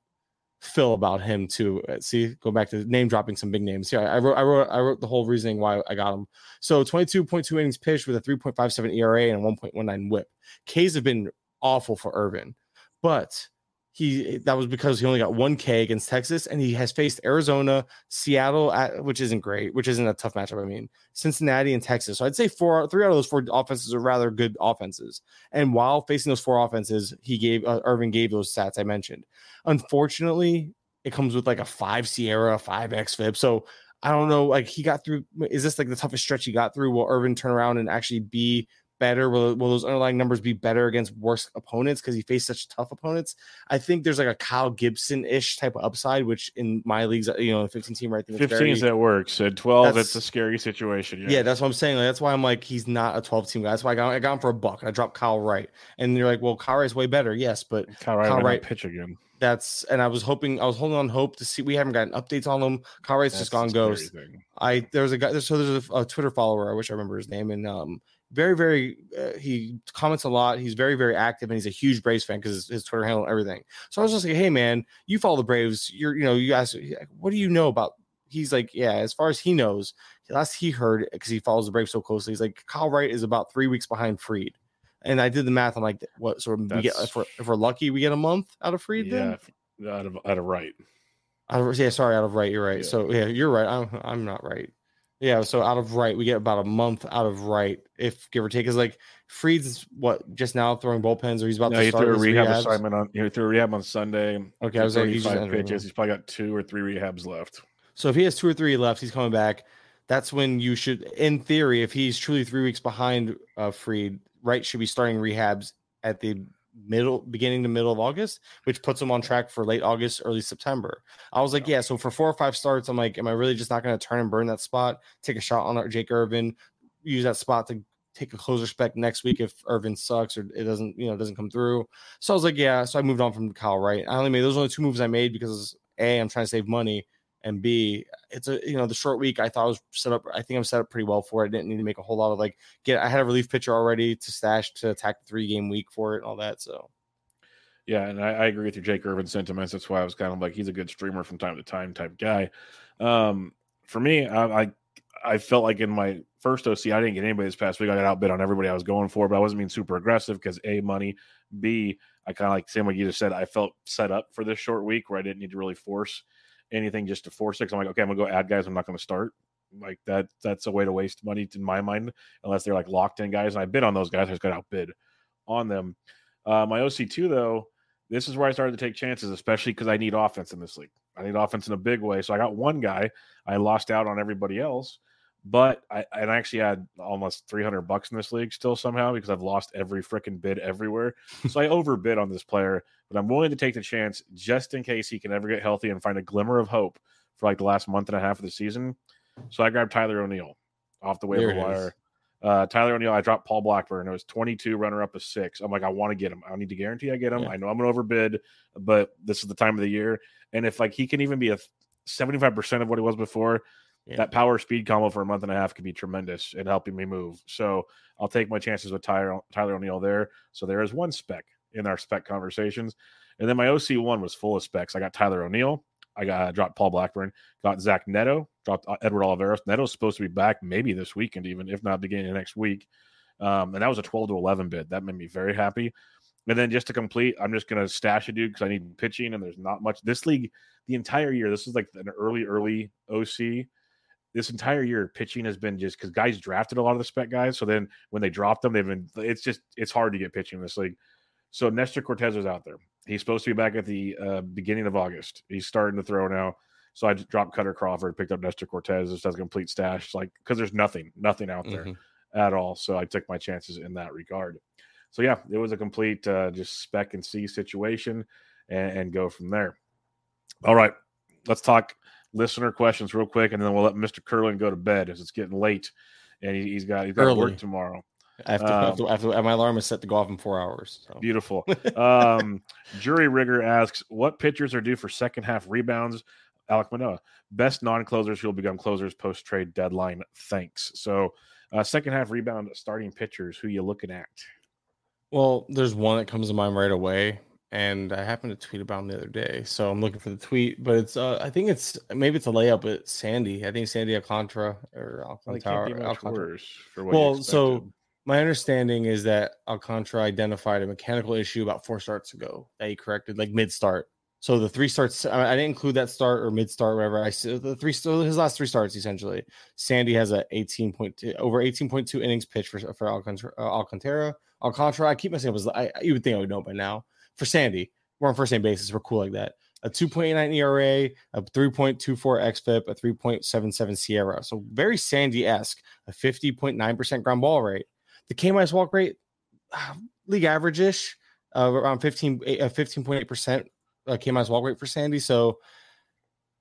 Phil about him too. Uh, see, go back to name dropping some big names. Here, I wrote, I wrote, I wrote the whole reasoning why I got him. So, 22.2 innings pitched with a 3.57 ERA and a 1.19 WHIP. Ks have been awful for Irvin, but he that was because he only got one K against Texas, and he has faced Arizona, Seattle, at, which isn't great, which isn't a tough matchup. I mean, Cincinnati and Texas. So I'd say four, three out of those four offenses are rather good offenses. And while facing those four offenses, he gave uh, gave those stats I mentioned. Unfortunately, it comes with like a five SIERA, five X XFIP. So I don't know. Like he got through. Is this like the toughest stretch he got through? Will Irvin turn around and actually be better? Will, will those underlying numbers be better against worse opponents because he faced such tough opponents? I think there's like a Kyle Gibson ish type of upside, which in my leagues, you know, 15 team right. 15 very, is that works. At 12, it's a scary situation. Yeah. yeah. that's what I'm saying. Like, that's why I'm like, he's not a 12 team guy. That's why I got, I got him for a buck. I dropped Kyle Wright. And you're like, well, Kyle Wright's way better. Yes, but Kyle Wright, Kyle Wright pitch again. That's and I was hoping I was holding on hope to see. We haven't gotten updates on him. Kyle Wright's just gone ghost. Thing. I there's a guy. So there's a, a Twitter follower. I wish I remember his name. And um, very, very, uh, he comments a lot. He's very, very active, and he's a huge Braves fan because his, his, Twitter handle and everything. So I was just like, hey, man, you follow the Braves. You're, you know, you guys, what do you know about? He's like, yeah, as far as he knows, last he heard, because he follows the Braves so closely, he's like, Kyle Wright is about three weeks behind Fried. And I did the math. I'm like, what? So we get, if we're, if we're lucky, we get a month out of Fried yeah, then? out of out of Wright. Out of, yeah, sorry, out of Wright. You're right. Yeah. So yeah, you're right. I'm I'm not right. Yeah, so out of Wright, we get about a month out of Wright, if give or take. Is like Fried's what just now throwing bullpens, or he's about no, to he start threw a rehab rehabs? assignment on. He threw a rehab on Sunday. Okay, I was like, he's pitches. He's probably got two or three rehabs left. So if he has two or three left, he's coming back. That's when you should, in theory, if he's truly three weeks behind uh, Fried, Wright should be starting rehabs at the middle beginning to middle of August, which puts them on track for late August, early September. I was like, yeah, so for four or five starts, I'm like, am I really just not going to turn and burn that spot, take a shot on Jake Irvin, use that spot to take a closer spec next week if Irvin sucks or it doesn't, you know, doesn't come through. So I was like, yeah. So I moved on from Kyle Wright. I only made those only two moves I made because A, I'm trying to save money and B, it's a you know the short week. I thought I was set up. I think I'm set up pretty well for it. I didn't need to make a whole lot of like get. I had a relief pitcher already to stash to attack the three game week for it and all that. So yeah, and I, I, agree with your Jake Irvin sentiments. That's why I was kind of like he's a good streamer from time to time type guy. Um, for me, I, I, I felt like in my first OC, I didn't get anybody this past week. I got outbid on everybody I was going for, but I wasn't being super aggressive because a money, b I kind of like same what you just said. I felt set up for this short week where I didn't need to really force anything just to force it. I'm like, okay, I'm gonna go add guys. I'm not gonna start. Like that. That's a way to waste money in my mind, unless they're like locked in guys. And I bid on those guys. I just got outbid on them. Uh, my OC two though, this is where I started to take chances, especially because I need offense in this league. I need offense in a big way. So I got one guy. I lost out on everybody else, but I and I actually had almost 300 bucks in this league still somehow because I've lost every freaking bid everywhere. so I overbid on this player, but I'm willing to take the chance just in case he can ever get healthy and find a glimmer of hope for like the last month and a half of the season. So I grabbed Tyler O'Neill off the waiver wire. Uh, Tyler O'Neill, I dropped Paul Blackburn. It was 22, runner up of six. I'm like, I want to get him. I need to guarantee I get him. Yeah. I know I'm going to overbid, but this is the time of the year. And if like he can even be a 75% of what he was before, yeah. that power speed combo for a month and a half could be tremendous in helping me move. So I'll take my chances with Tyler, Tyler O'Neill there. So there is one spec in our spec conversations. And then my OC one was full of specs. I got Tyler O'Neill. I got dropped Paul Blackburn, got Zach Neto, dropped uh, Edward Olivares. Neto's supposed to be back maybe this weekend, even if not beginning of next week. Um, and that was a 12 to 11 bid. That made me very happy. And then just to complete, I'm just going to stash a dude because I need pitching and there's not much. This league, the entire year, this is like an early, early OC. This entire year, pitching has been just because guys drafted a lot of the spec guys. So then when they dropped them, they've been, it's just, it's hard to get pitching in this league. So Nestor Cortes is out there. He's supposed to be back at the uh, beginning of August. He's starting to throw now. So I dropped Kutter Crawford, picked up Nestor Cortes just as a complete stash, like because there's nothing, nothing out there mm-hmm. at all. So I took my chances in that regard. So yeah, it was a complete uh, just spec and see situation, and, and go from there. All right, let's talk listener questions real quick, and then we'll let Mr. Kurland go to bed as it's getting late, and he, has got he's got Early. work tomorrow. I have, to, um, I, have to, I have to, my alarm is set to go off in four hours. So. Beautiful. um, Jury Rigger asks, what pitchers are due for second half rebounds? Alek Manoah, best non-closers who will become closers post trade deadline. Thanks. So, uh, second half rebound starting pitchers. Who you looking at? Well, there's one that comes to mind right away, and I happened to tweet about him the other day. So I'm looking for the tweet, but it's uh, I think it's maybe it's a layup. But Sandy, I think Sandy Alcantara or Alcantara. Well, Alcantara. For what well, so my understanding is that Alcantara identified a mechanical issue about four starts ago that he corrected, like mid start. So the three starts, I didn't include that start or mid start, whatever. I said the three, so his last three starts essentially. Sandy has a 18.2 over 18.2 innings pitch for for Alcantara. Uh, Alcantara. Alcantara. I keep myself was I you would think I would know by now. For Sandy, we're on first name basis. We're cool like that. A 2.89 ERA, a 3.24 xFIP, a 3.77 SIERA. So very Sandy esque. A 50.9% ground ball rate. The K minus walk rate, league average ish, uh, around 15 uh, 15.8% uh, K minus walk rate for Sandy. So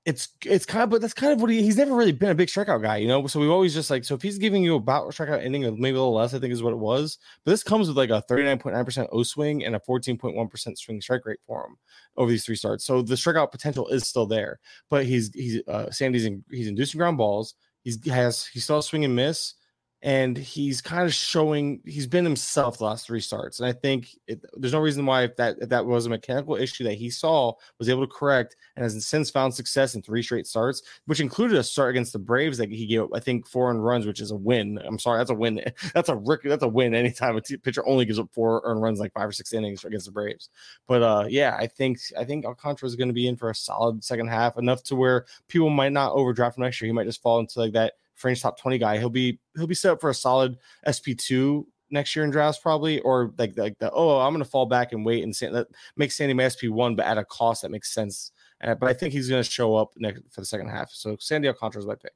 it's it's kind of but that's kind of what he, he's never really been a big strikeout guy, you know. So we've always just like so if he's giving you about strikeout inning or maybe a little less, I think is what it was. But this comes with like a 39.9% O swing and a 14.1% swing strike rate for him over these three starts. So the strikeout potential is still there, but he's he's uh Sandy's in, he's inducing ground balls. He's has he still swing and miss and he's kind of showing he's been himself the last three starts. And I think it, there's no reason why if that if that was a mechanical issue that he saw was able to correct and has since found success in three straight starts, which included a start against the Braves that he gave I think four earned runs, which is a win. I'm sorry, that's a win. That's a Rick. that's a win anytime a t- pitcher only gives up four earned runs like five or six innings against the Braves. But uh yeah, I think I think Alcantara is going to be in for a solid second half, enough to where people might not overdraft him next year. He might just fall into like that fringe top 20 guy. He'll be he'll be set up for a solid SP2 next year in drafts probably or like like the oh I'm going to fall back and wait and say that makes Sandy my SP1 but at a cost that makes sense. Uh, but I think he's going to show up next for the second half. So Sandy Alcantara is my pick.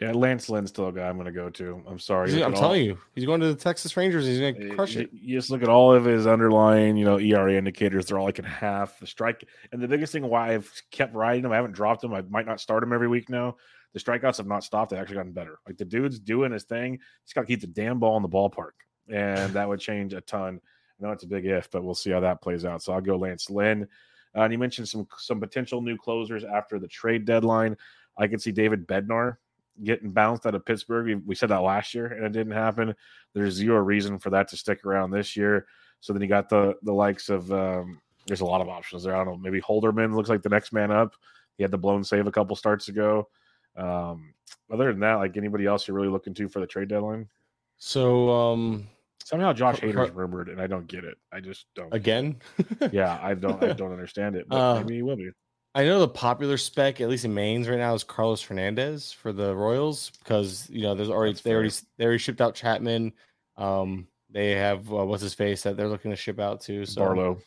Yeah, Lance Lynn's still a guy I'm going to go to. I'm sorry. I'm telling all, you, he's going to the Texas Rangers. He's going to crush it. You just look at all of his underlying, you know, ERA indicators. They're all like in half the strike. And the biggest thing why I've kept riding him, I haven't dropped him. I might not start him every week now the strikeouts have not stopped. They've actually gotten better. Like the dude's doing his thing. He's got to keep the damn ball in the ballpark, and that would change a ton. I know it's a big if, but we'll see how that plays out. So I'll go Lance Lynn. Uh, and you mentioned some some potential new closers after the trade deadline. I could see David Bednar getting bounced out of Pittsburgh. We, we, said that last year, and it didn't happen. There's zero reason for that to stick around this year. So then you got the the likes of um, there's a lot of options there. I don't know. Maybe Holderman looks like the next man up. He had the blown save a couple starts ago. Um, other than that, like anybody else you're really looking to for the trade deadline? So um somehow Josh Hader's rumored, and I don't get it. I just don't. Again? yeah, I don't. I don't understand it. But uh, maybe he will be. I know the popular spec, at least in Maine's right now, is Carlos Hernandez for the Royals because you know there's already That's they fair. already they already shipped out Chapman. Um, they have uh, what's his face that they're looking to ship out to. So Barlow.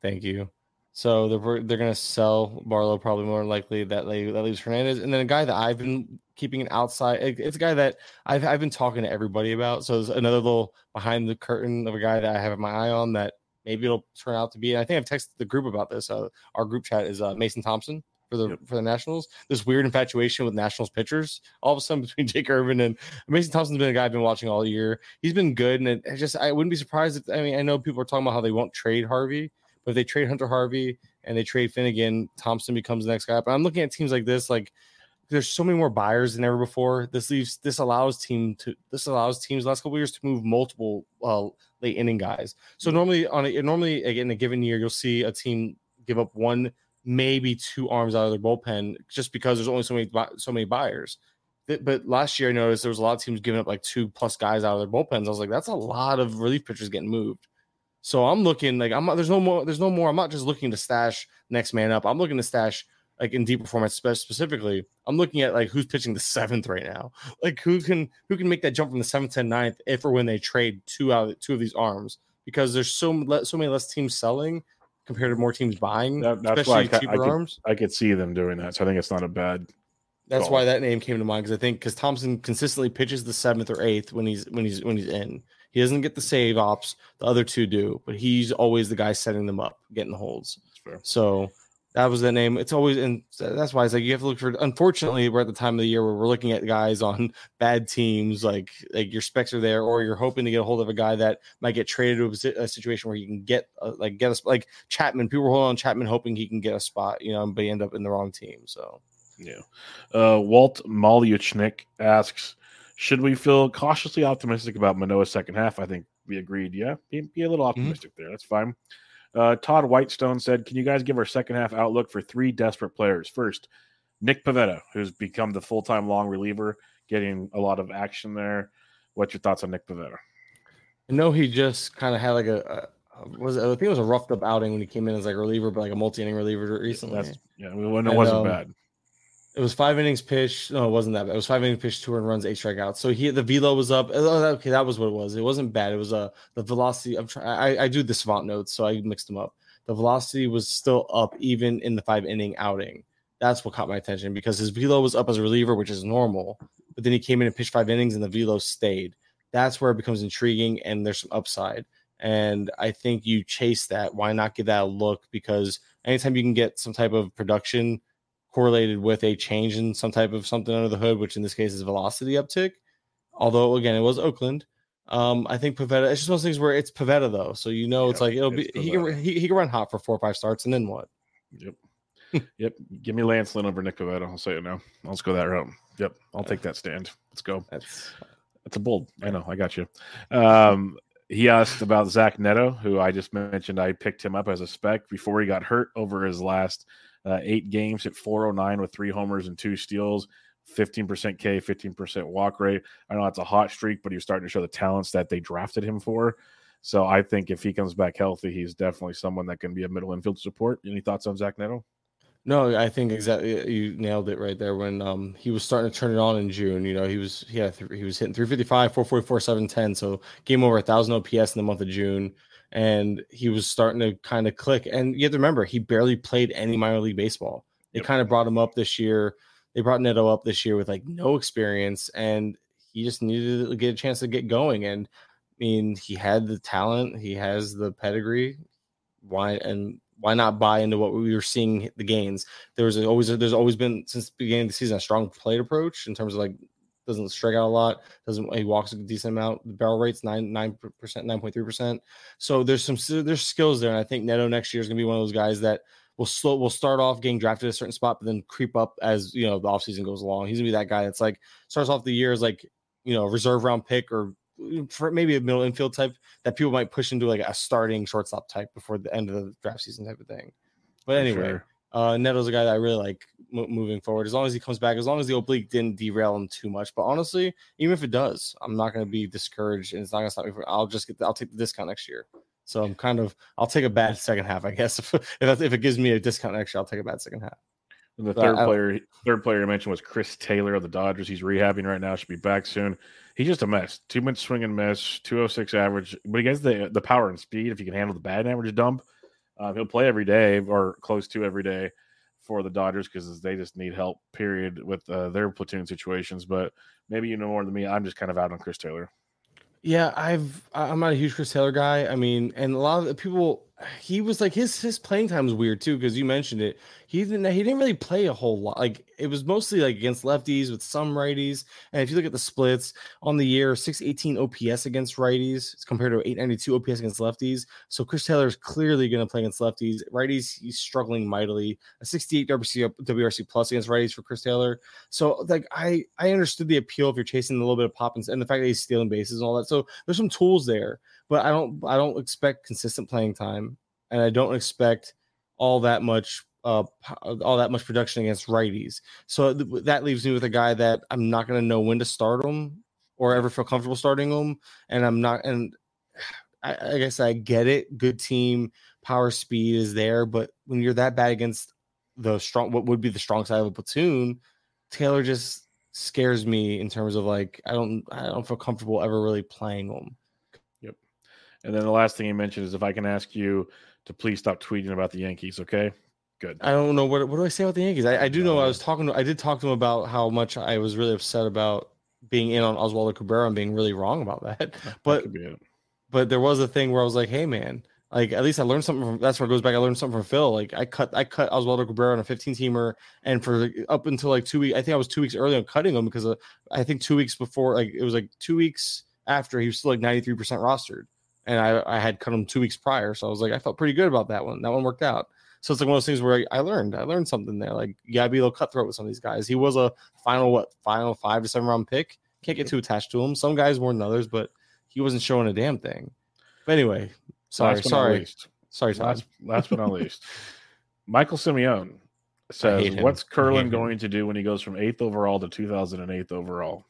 Thank you. So they're they're gonna sell Barlow probably more likely that they, that leaves Hernandez, and then a guy that I've been keeping an outside. It's a guy that I've I've been talking to everybody about. So it's another little behind the curtain of a guy that I have my eye on that maybe it'll turn out to be. And I think I've texted the group about this. Uh, our group chat is uh, Mason Thompson for the yep. for the Nationals. This weird infatuation with Nationals pitchers. All of a sudden between Jake Irvin and Mason Thompson's been a guy I've been watching all year. He's been good, and it, just I wouldn't be surprised. If, I mean, I know people are talking about how they won't trade Harvey but if they trade Hunter Harvey and they trade Finnegan, Thompson becomes the next guy. But I'm looking at teams like this, like there's so many more buyers than ever before. This leaves this allows team to this allows teams last couple years to move multiple uh, late inning guys. So normally on a normally in a given year, you'll see a team give up one, maybe two arms out of their bullpen just because there's only so many so many buyers. But last year, I noticed there was a lot of teams giving up like two plus guys out of their bullpens. I was like, that's a lot of relief pitchers getting moved. So I'm looking like I'm there's no more there's no more. I'm not just looking to stash next man up. I'm looking to stash like in deep performance specifically. I'm looking at like who's pitching the seventh right now. Like who can who can make that jump from the seventh to ninth if or when they trade two out of two of these arms because there's so so many less teams selling compared to more teams buying. That, that's why I, cheaper I could, arms. I could see them doing that. So I think it's not a bad. That's why that name came to mind because I think because Thompson consistently pitches the seventh or eighth when he's when he's when he's in. He doesn't get the save ops. The other two do, but he's always the guy setting them up, getting the holds. So that was the name. It's always, and that's why it's like you have to look for. Unfortunately, we're at the time of the year where we're looking at guys on bad teams, like like your specs are there, or you're hoping to get a hold of a guy that might get traded to a, situation where you can get a, like get a like Chapman. People hold on Chapman hoping he can get a spot, you know, but he end up in the wrong team. So yeah. Uh, Walt Malyuchnik asks, should we feel cautiously optimistic about Manoah's second half? I think we agreed. Yeah, be, be a little mm-hmm. optimistic mm-hmm. there. That's fine. Uh, Todd Whitestone said, "Can you guys give our second half outlook for three desperate players? First, Nick Pivetta, who's become the full time long reliever, getting a lot of action there. What's your thoughts on Nick Pivetta? I know he just kind of had like a, a was it, I think it was a roughed up outing when he came in as like a reliever, but like a multi inning reliever recently. That's, yeah, it wasn't um, bad. It was five innings pitched. No, it wasn't that bad. It was five innings pitched, two earned runs, eight strikeouts. So he the velo was up. Oh, okay, that was what it was. It wasn't bad. It was a uh, the velocity. I'm trying. I, I do the savant notes, so I mixed them up. The velocity was still up even in the five inning outing. That's what caught my attention because his velo was up as a reliever, which is normal. But then he came in and pitched five innings, and the velo stayed. That's where it becomes intriguing, and there's some upside. And I think you chase that. Why not give that a look? Because anytime you can get some type of production correlated with a change in some type of something under the hood, which in this case is velocity uptick. Although again, it was Oakland. Um, I think Pivetta. It's just one of those things where it's Pivetta though, so you know it's like it'll be he can, he, he can run hot for four or five starts, and then what? Yep. yep. Give me Lance Lynn over Nick Pivetta. I'll say it now. Let's go that route. Yep. I'll take that stand. Let's go. That's that's a bold. I know. I got you. Um, he asked about Zach Neto, who I just mentioned. I picked him up as a spec before he got hurt over his last uh, eight games at 409 with three homers and two steals, 15% K, 15% walk rate. I know it's a hot streak, but he's starting to show the talents that they drafted him for. So I think if he comes back healthy, he's definitely someone that can be a middle infield support. Any thoughts on Zach Neto? No, I think exactly you nailed it right there. When um he was starting to turn it on in June, you know he was had he was hitting 355, 444, 710. So game over a thousand OPS in the month of June and he was starting to kind of click. And you have to remember, he barely played any minor league baseball. They yep. kind of brought him up this year. They brought Neto up this year with like no experience, and he just needed to get a chance to get going. And I mean, he had the talent, he has the pedigree. Why and why not buy into what we were seeing the gains? There was always there's always been since the beginning of the season a strong plate approach in terms of like doesn't strike out a lot. Doesn't he walks a decent amount. The barrel rate's nine nine percent, nine point three percent. So there's some there's skills there, and I think Neto next year is gonna be one of those guys that will slow will start off getting drafted at a certain spot, but then creep up as you know the offseason goes along. He's gonna be that guy that's like starts off the year as like you know reserve round pick or for maybe a middle infield type that people might push into like a starting shortstop type before the end of the draft season type of thing. But anyway, sure. Uh, Neto's a guy that I really like moving forward. As long as he comes back, as long as the oblique didn't derail him too much. But honestly, even if it does, I'm not going to be discouraged, and it's not going to stop me from. I'll just get. The, I'll take the discount next year. So I'm kind of. I'll take a bad second half, I guess. If if, if it gives me a discount next year, I'll take a bad second half. And the third player, third player I mentioned was Chris Taylor of the Dodgers. He's rehabbing right now. Should be back soon. He's just a mess. Two minute swing and miss, 206 average. But he gets the the power and speed. If you can handle the bad average dump, uh, he'll play every day or close to every day for the Dodgers because they just need help, period, with uh, their platoon situations. But maybe you know more than me. I'm just kind of out on Chris Taylor. Yeah, I've I'm not a huge Chris Taylor guy. I mean, and a lot of the people he was like his his playing time was weird too because you mentioned it. He didn't he didn't really play a whole lot. Like it was mostly like against lefties with some righties. And if you look at the splits on the year, 618 OPS against righties compared to 892 OPS against lefties. So Chris Taylor is clearly going to play against lefties. Righties he's struggling mightily. A 68 WRC WRC plus against righties for Chris Taylor. So like I I understood the appeal if you're chasing a little bit of pop and, and the fact that he's stealing bases and all that. So there's some tools there but I don't I don't expect consistent playing time, and I don't expect all that much uh all that much production against righties. So th- that leaves me with a guy that I'm not going to know when to start him or ever feel comfortable starting him, and I'm not and. I, I guess I get it. Good team, power, speed is there, but when you're that bad against the strong, what would be the strong side of a platoon, Taylor just scares me in terms of like I don't I don't feel comfortable ever really playing him. And then the last thing he mentioned is if I can ask you to please stop tweeting about the Yankees, okay? Good. I don't know what what do I say about the Yankees. I, I do know I was talking. To, I did talk to him about how much I was really upset about being in on Oswaldo Cabrera and being really wrong about that. But that but there was a thing where I was like, hey man, like at least I learned something from. That's where it goes back. I learned something from Phil. Like I cut I cut Oswaldo Cabrera on a 15 teamer, and for up until like two weeks, I think I was two weeks early on cutting him because of, I think two weeks before, like it was like two weeks after he was still like 93 percent rostered and I, I had cut him two weeks prior. So I was like, I felt pretty good about that one. That one worked out. So it's like one of those things where I, I learned, I learned something there. Like you gotta be a little cutthroat with some of these guys. He was a final what final five to seven round pick. Can't get too attached to him. Some guys more than others, but he wasn't showing a damn thing. But anyway, sorry, last sorry, sorry, sorry. Last, last but not least, Michael Simeone says, "What's Kurland going to do when he goes from eighth overall to 2008 overall?"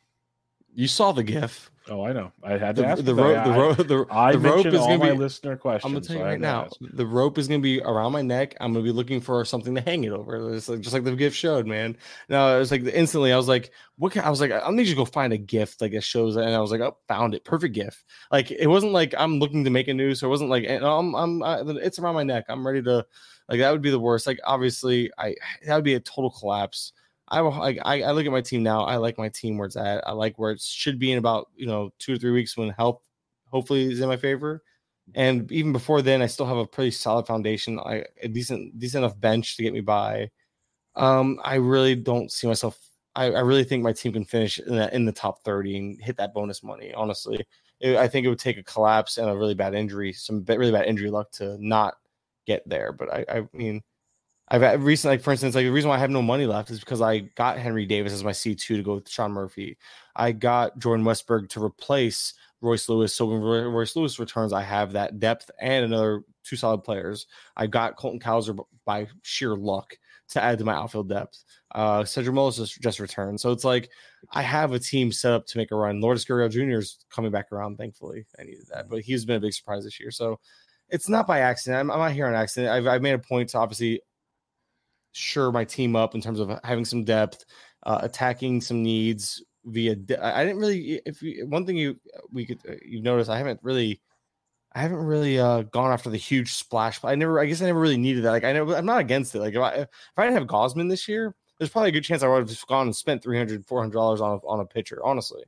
You saw the GIF. Oh, I know. I had to The, ask the, the, rope, the, rope, the, I the rope mentioned is going my to be. listener questions. I'm gonna tell you so right now, the rope is gonna be around my neck. I'm gonna be looking for something to hang it over. It's like just like the gift showed, man. No, it was like instantly. I was like, "What?" Can, I was like, "I need to go find a gift like it shows," and I was like, "Oh, found it! Perfect gift!" Like it wasn't like I'm looking to make a news. So it wasn't like I'm, I'm, I, it's around my neck. I'm ready to, like that would be the worst. Like obviously, I that would be a total collapse. I I, I look at my team now. I like my team where it's at. I like where it should be in about you know two to three weeks when health hopefully is in my favor. And even before then, I still have a pretty solid foundation. I a decent decent enough bench to get me by. Um, I really don't see myself. I, I really think my team can finish in the, in the top thirty and hit that bonus money. Honestly, It- I think it would take a collapse and a really bad injury, some really bad injury luck to not get there. But I, I mean, I've recently, like for instance, like the reason why I have no money left is because I got Henry Davis as my C two to go with Sean Murphy. I got Jordan Westburg to replace Royce Lewis. So when Royce Lewis returns, I have that depth and another two solid players. I got Colton Cowser by sheer luck to add to my outfield depth. Uh, Cedric Mullins just, just returned. So it's like I have a team set up to make a run. Lourdes Gurriel Jr. is coming back around, thankfully. I needed that, but he's been a big surprise this year. So it's not by accident. I'm, I'm not here on accident. I've, I've made a point to obviously sure my team up in terms of having some depth, uh, attacking some needs via. de- I didn't really. If you, one thing you we could uh, you've noticed, I haven't really. I haven't really uh, gone after the huge splash. I never. I guess I never really needed that. Like I know I'm not against it. Like if I if I didn't have Gausman this year, there's probably a good chance I would have just gone and spent 300 400 dollars on a, on a pitcher. Honestly,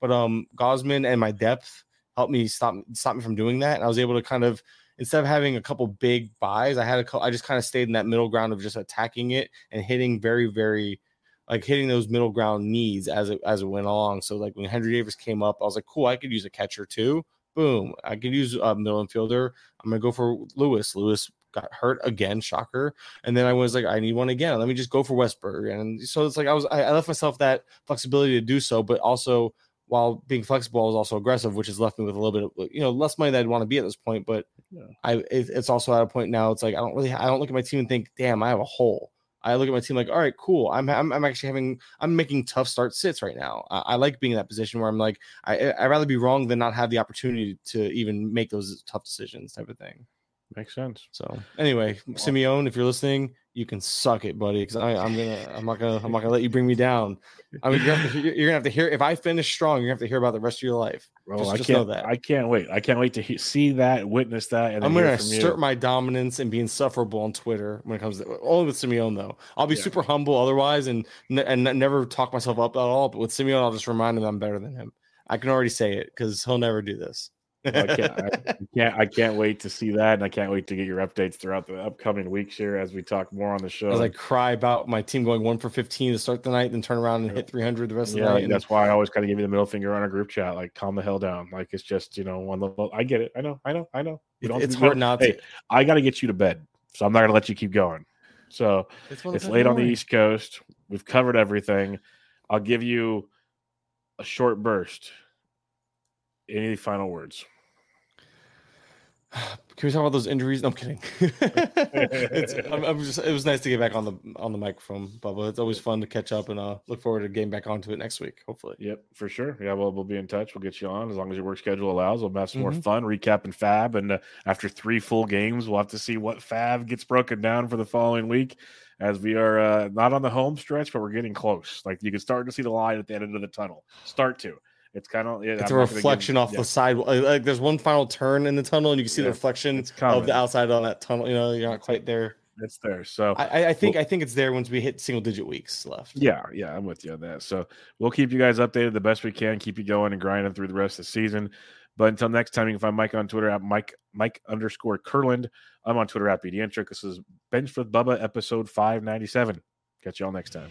but um, Gausman and my depth helped me stop stop me from doing that, and I was able to kind of instead of having a couple big buys, I had a cou- I just kind of stayed in that middle ground of just attacking it and hitting very very like hitting those middle ground needs as it as it went along. So like when Henry Davis came up, I was like, cool, I could use a catcher too. Boom, I could use a middle infielder. I'm gonna go for Lewis. Lewis got hurt again, shocker. And then I was like, I need one again. Let me just go for Westburg. And so it's like I was I left myself that flexibility to do so, but also while being flexible, I was also aggressive, which has left me with a little bit of you know less money that I'd want to be at this point. But Yeah. I it, it's also at a point now. It's like I don't really I don't look at my team and think, damn, I have a hole. I look at my team like, all right, cool. I'm I'm, I'm actually having I'm making tough start sits right now. I, I like being in that position where I'm like, I I'd rather be wrong than not have the opportunity to even make those tough decisions, type of thing. Makes sense. So anyway, Simeone, if you're listening, you can suck it, buddy. Because I'm gonna, I'm not gonna, I'm not gonna let you bring me down. I mean, you're, gonna have to, you're gonna have to hear. If I finish strong, you're gonna have to hear about the rest of your life. Just- I just can't. that. I can't wait. I can't wait to he- see that, witness that, and I'm gonna from you. assert my dominance and be insufferable on Twitter when it comes to only with Simeone though. I'll be Yeah. super humble otherwise, and and never talk myself up at all. But with Simeon, I'll just remind him I'm better than him. I can already say it because he'll never do this. I can't, I can't. I can't wait to see that, and I can't wait to get your updates throughout the upcoming weeks here as we talk more on the show. As I cry about my team going one for 15 to start the night, then turn around and hit 300 the rest of yeah, the night. and- that's why I always kind of give you the middle finger on a group chat. Like, calm the hell down. Like, it's just you know one level. I get it. I know. I know. I know. It- don't- it's hard not hey, to. I got to get you to bed, so I'm not going to let you keep going. So It's, it's late on the. East Coast. We've covered everything. I'll give you a short burst. Any final words? Can we talk about those injuries? No, I'm kidding. I'm, I'm just, it was nice to get back on the on the microphone, Bubba. It's always fun to catch up and uh, look forward to getting back onto it next week, hopefully. Yep, for sure. Yeah, well, we'll be in touch. We'll get you on as long as your work schedule allows. We'll have some more Mhm. fun recapping FAAB, and uh, after three full games, we'll have to see what FAAB gets broken down for the following week. As we are uh, not on the home stretch, but we're getting close. Like you can start to see the light at the end of the tunnel. Start to. It's kind of It's a reflection off the side. Like there's one final turn in the tunnel, and you can see Yeah, the reflection of the outside on that tunnel. You know, you're not quite there. It's there. So I, I- think I think it's there once we hit single digit weeks left. Yeah, yeah, I'm with you on that. So we'll keep you guys updated the best we can, keep you going and grinding through the rest of the season. But until next time, you can find Mike on Twitter at Mike Mike underscore Kurland. I'm on Twitter at bdentrek. This is Benched with Bubba, episode 597. Catch you all next time.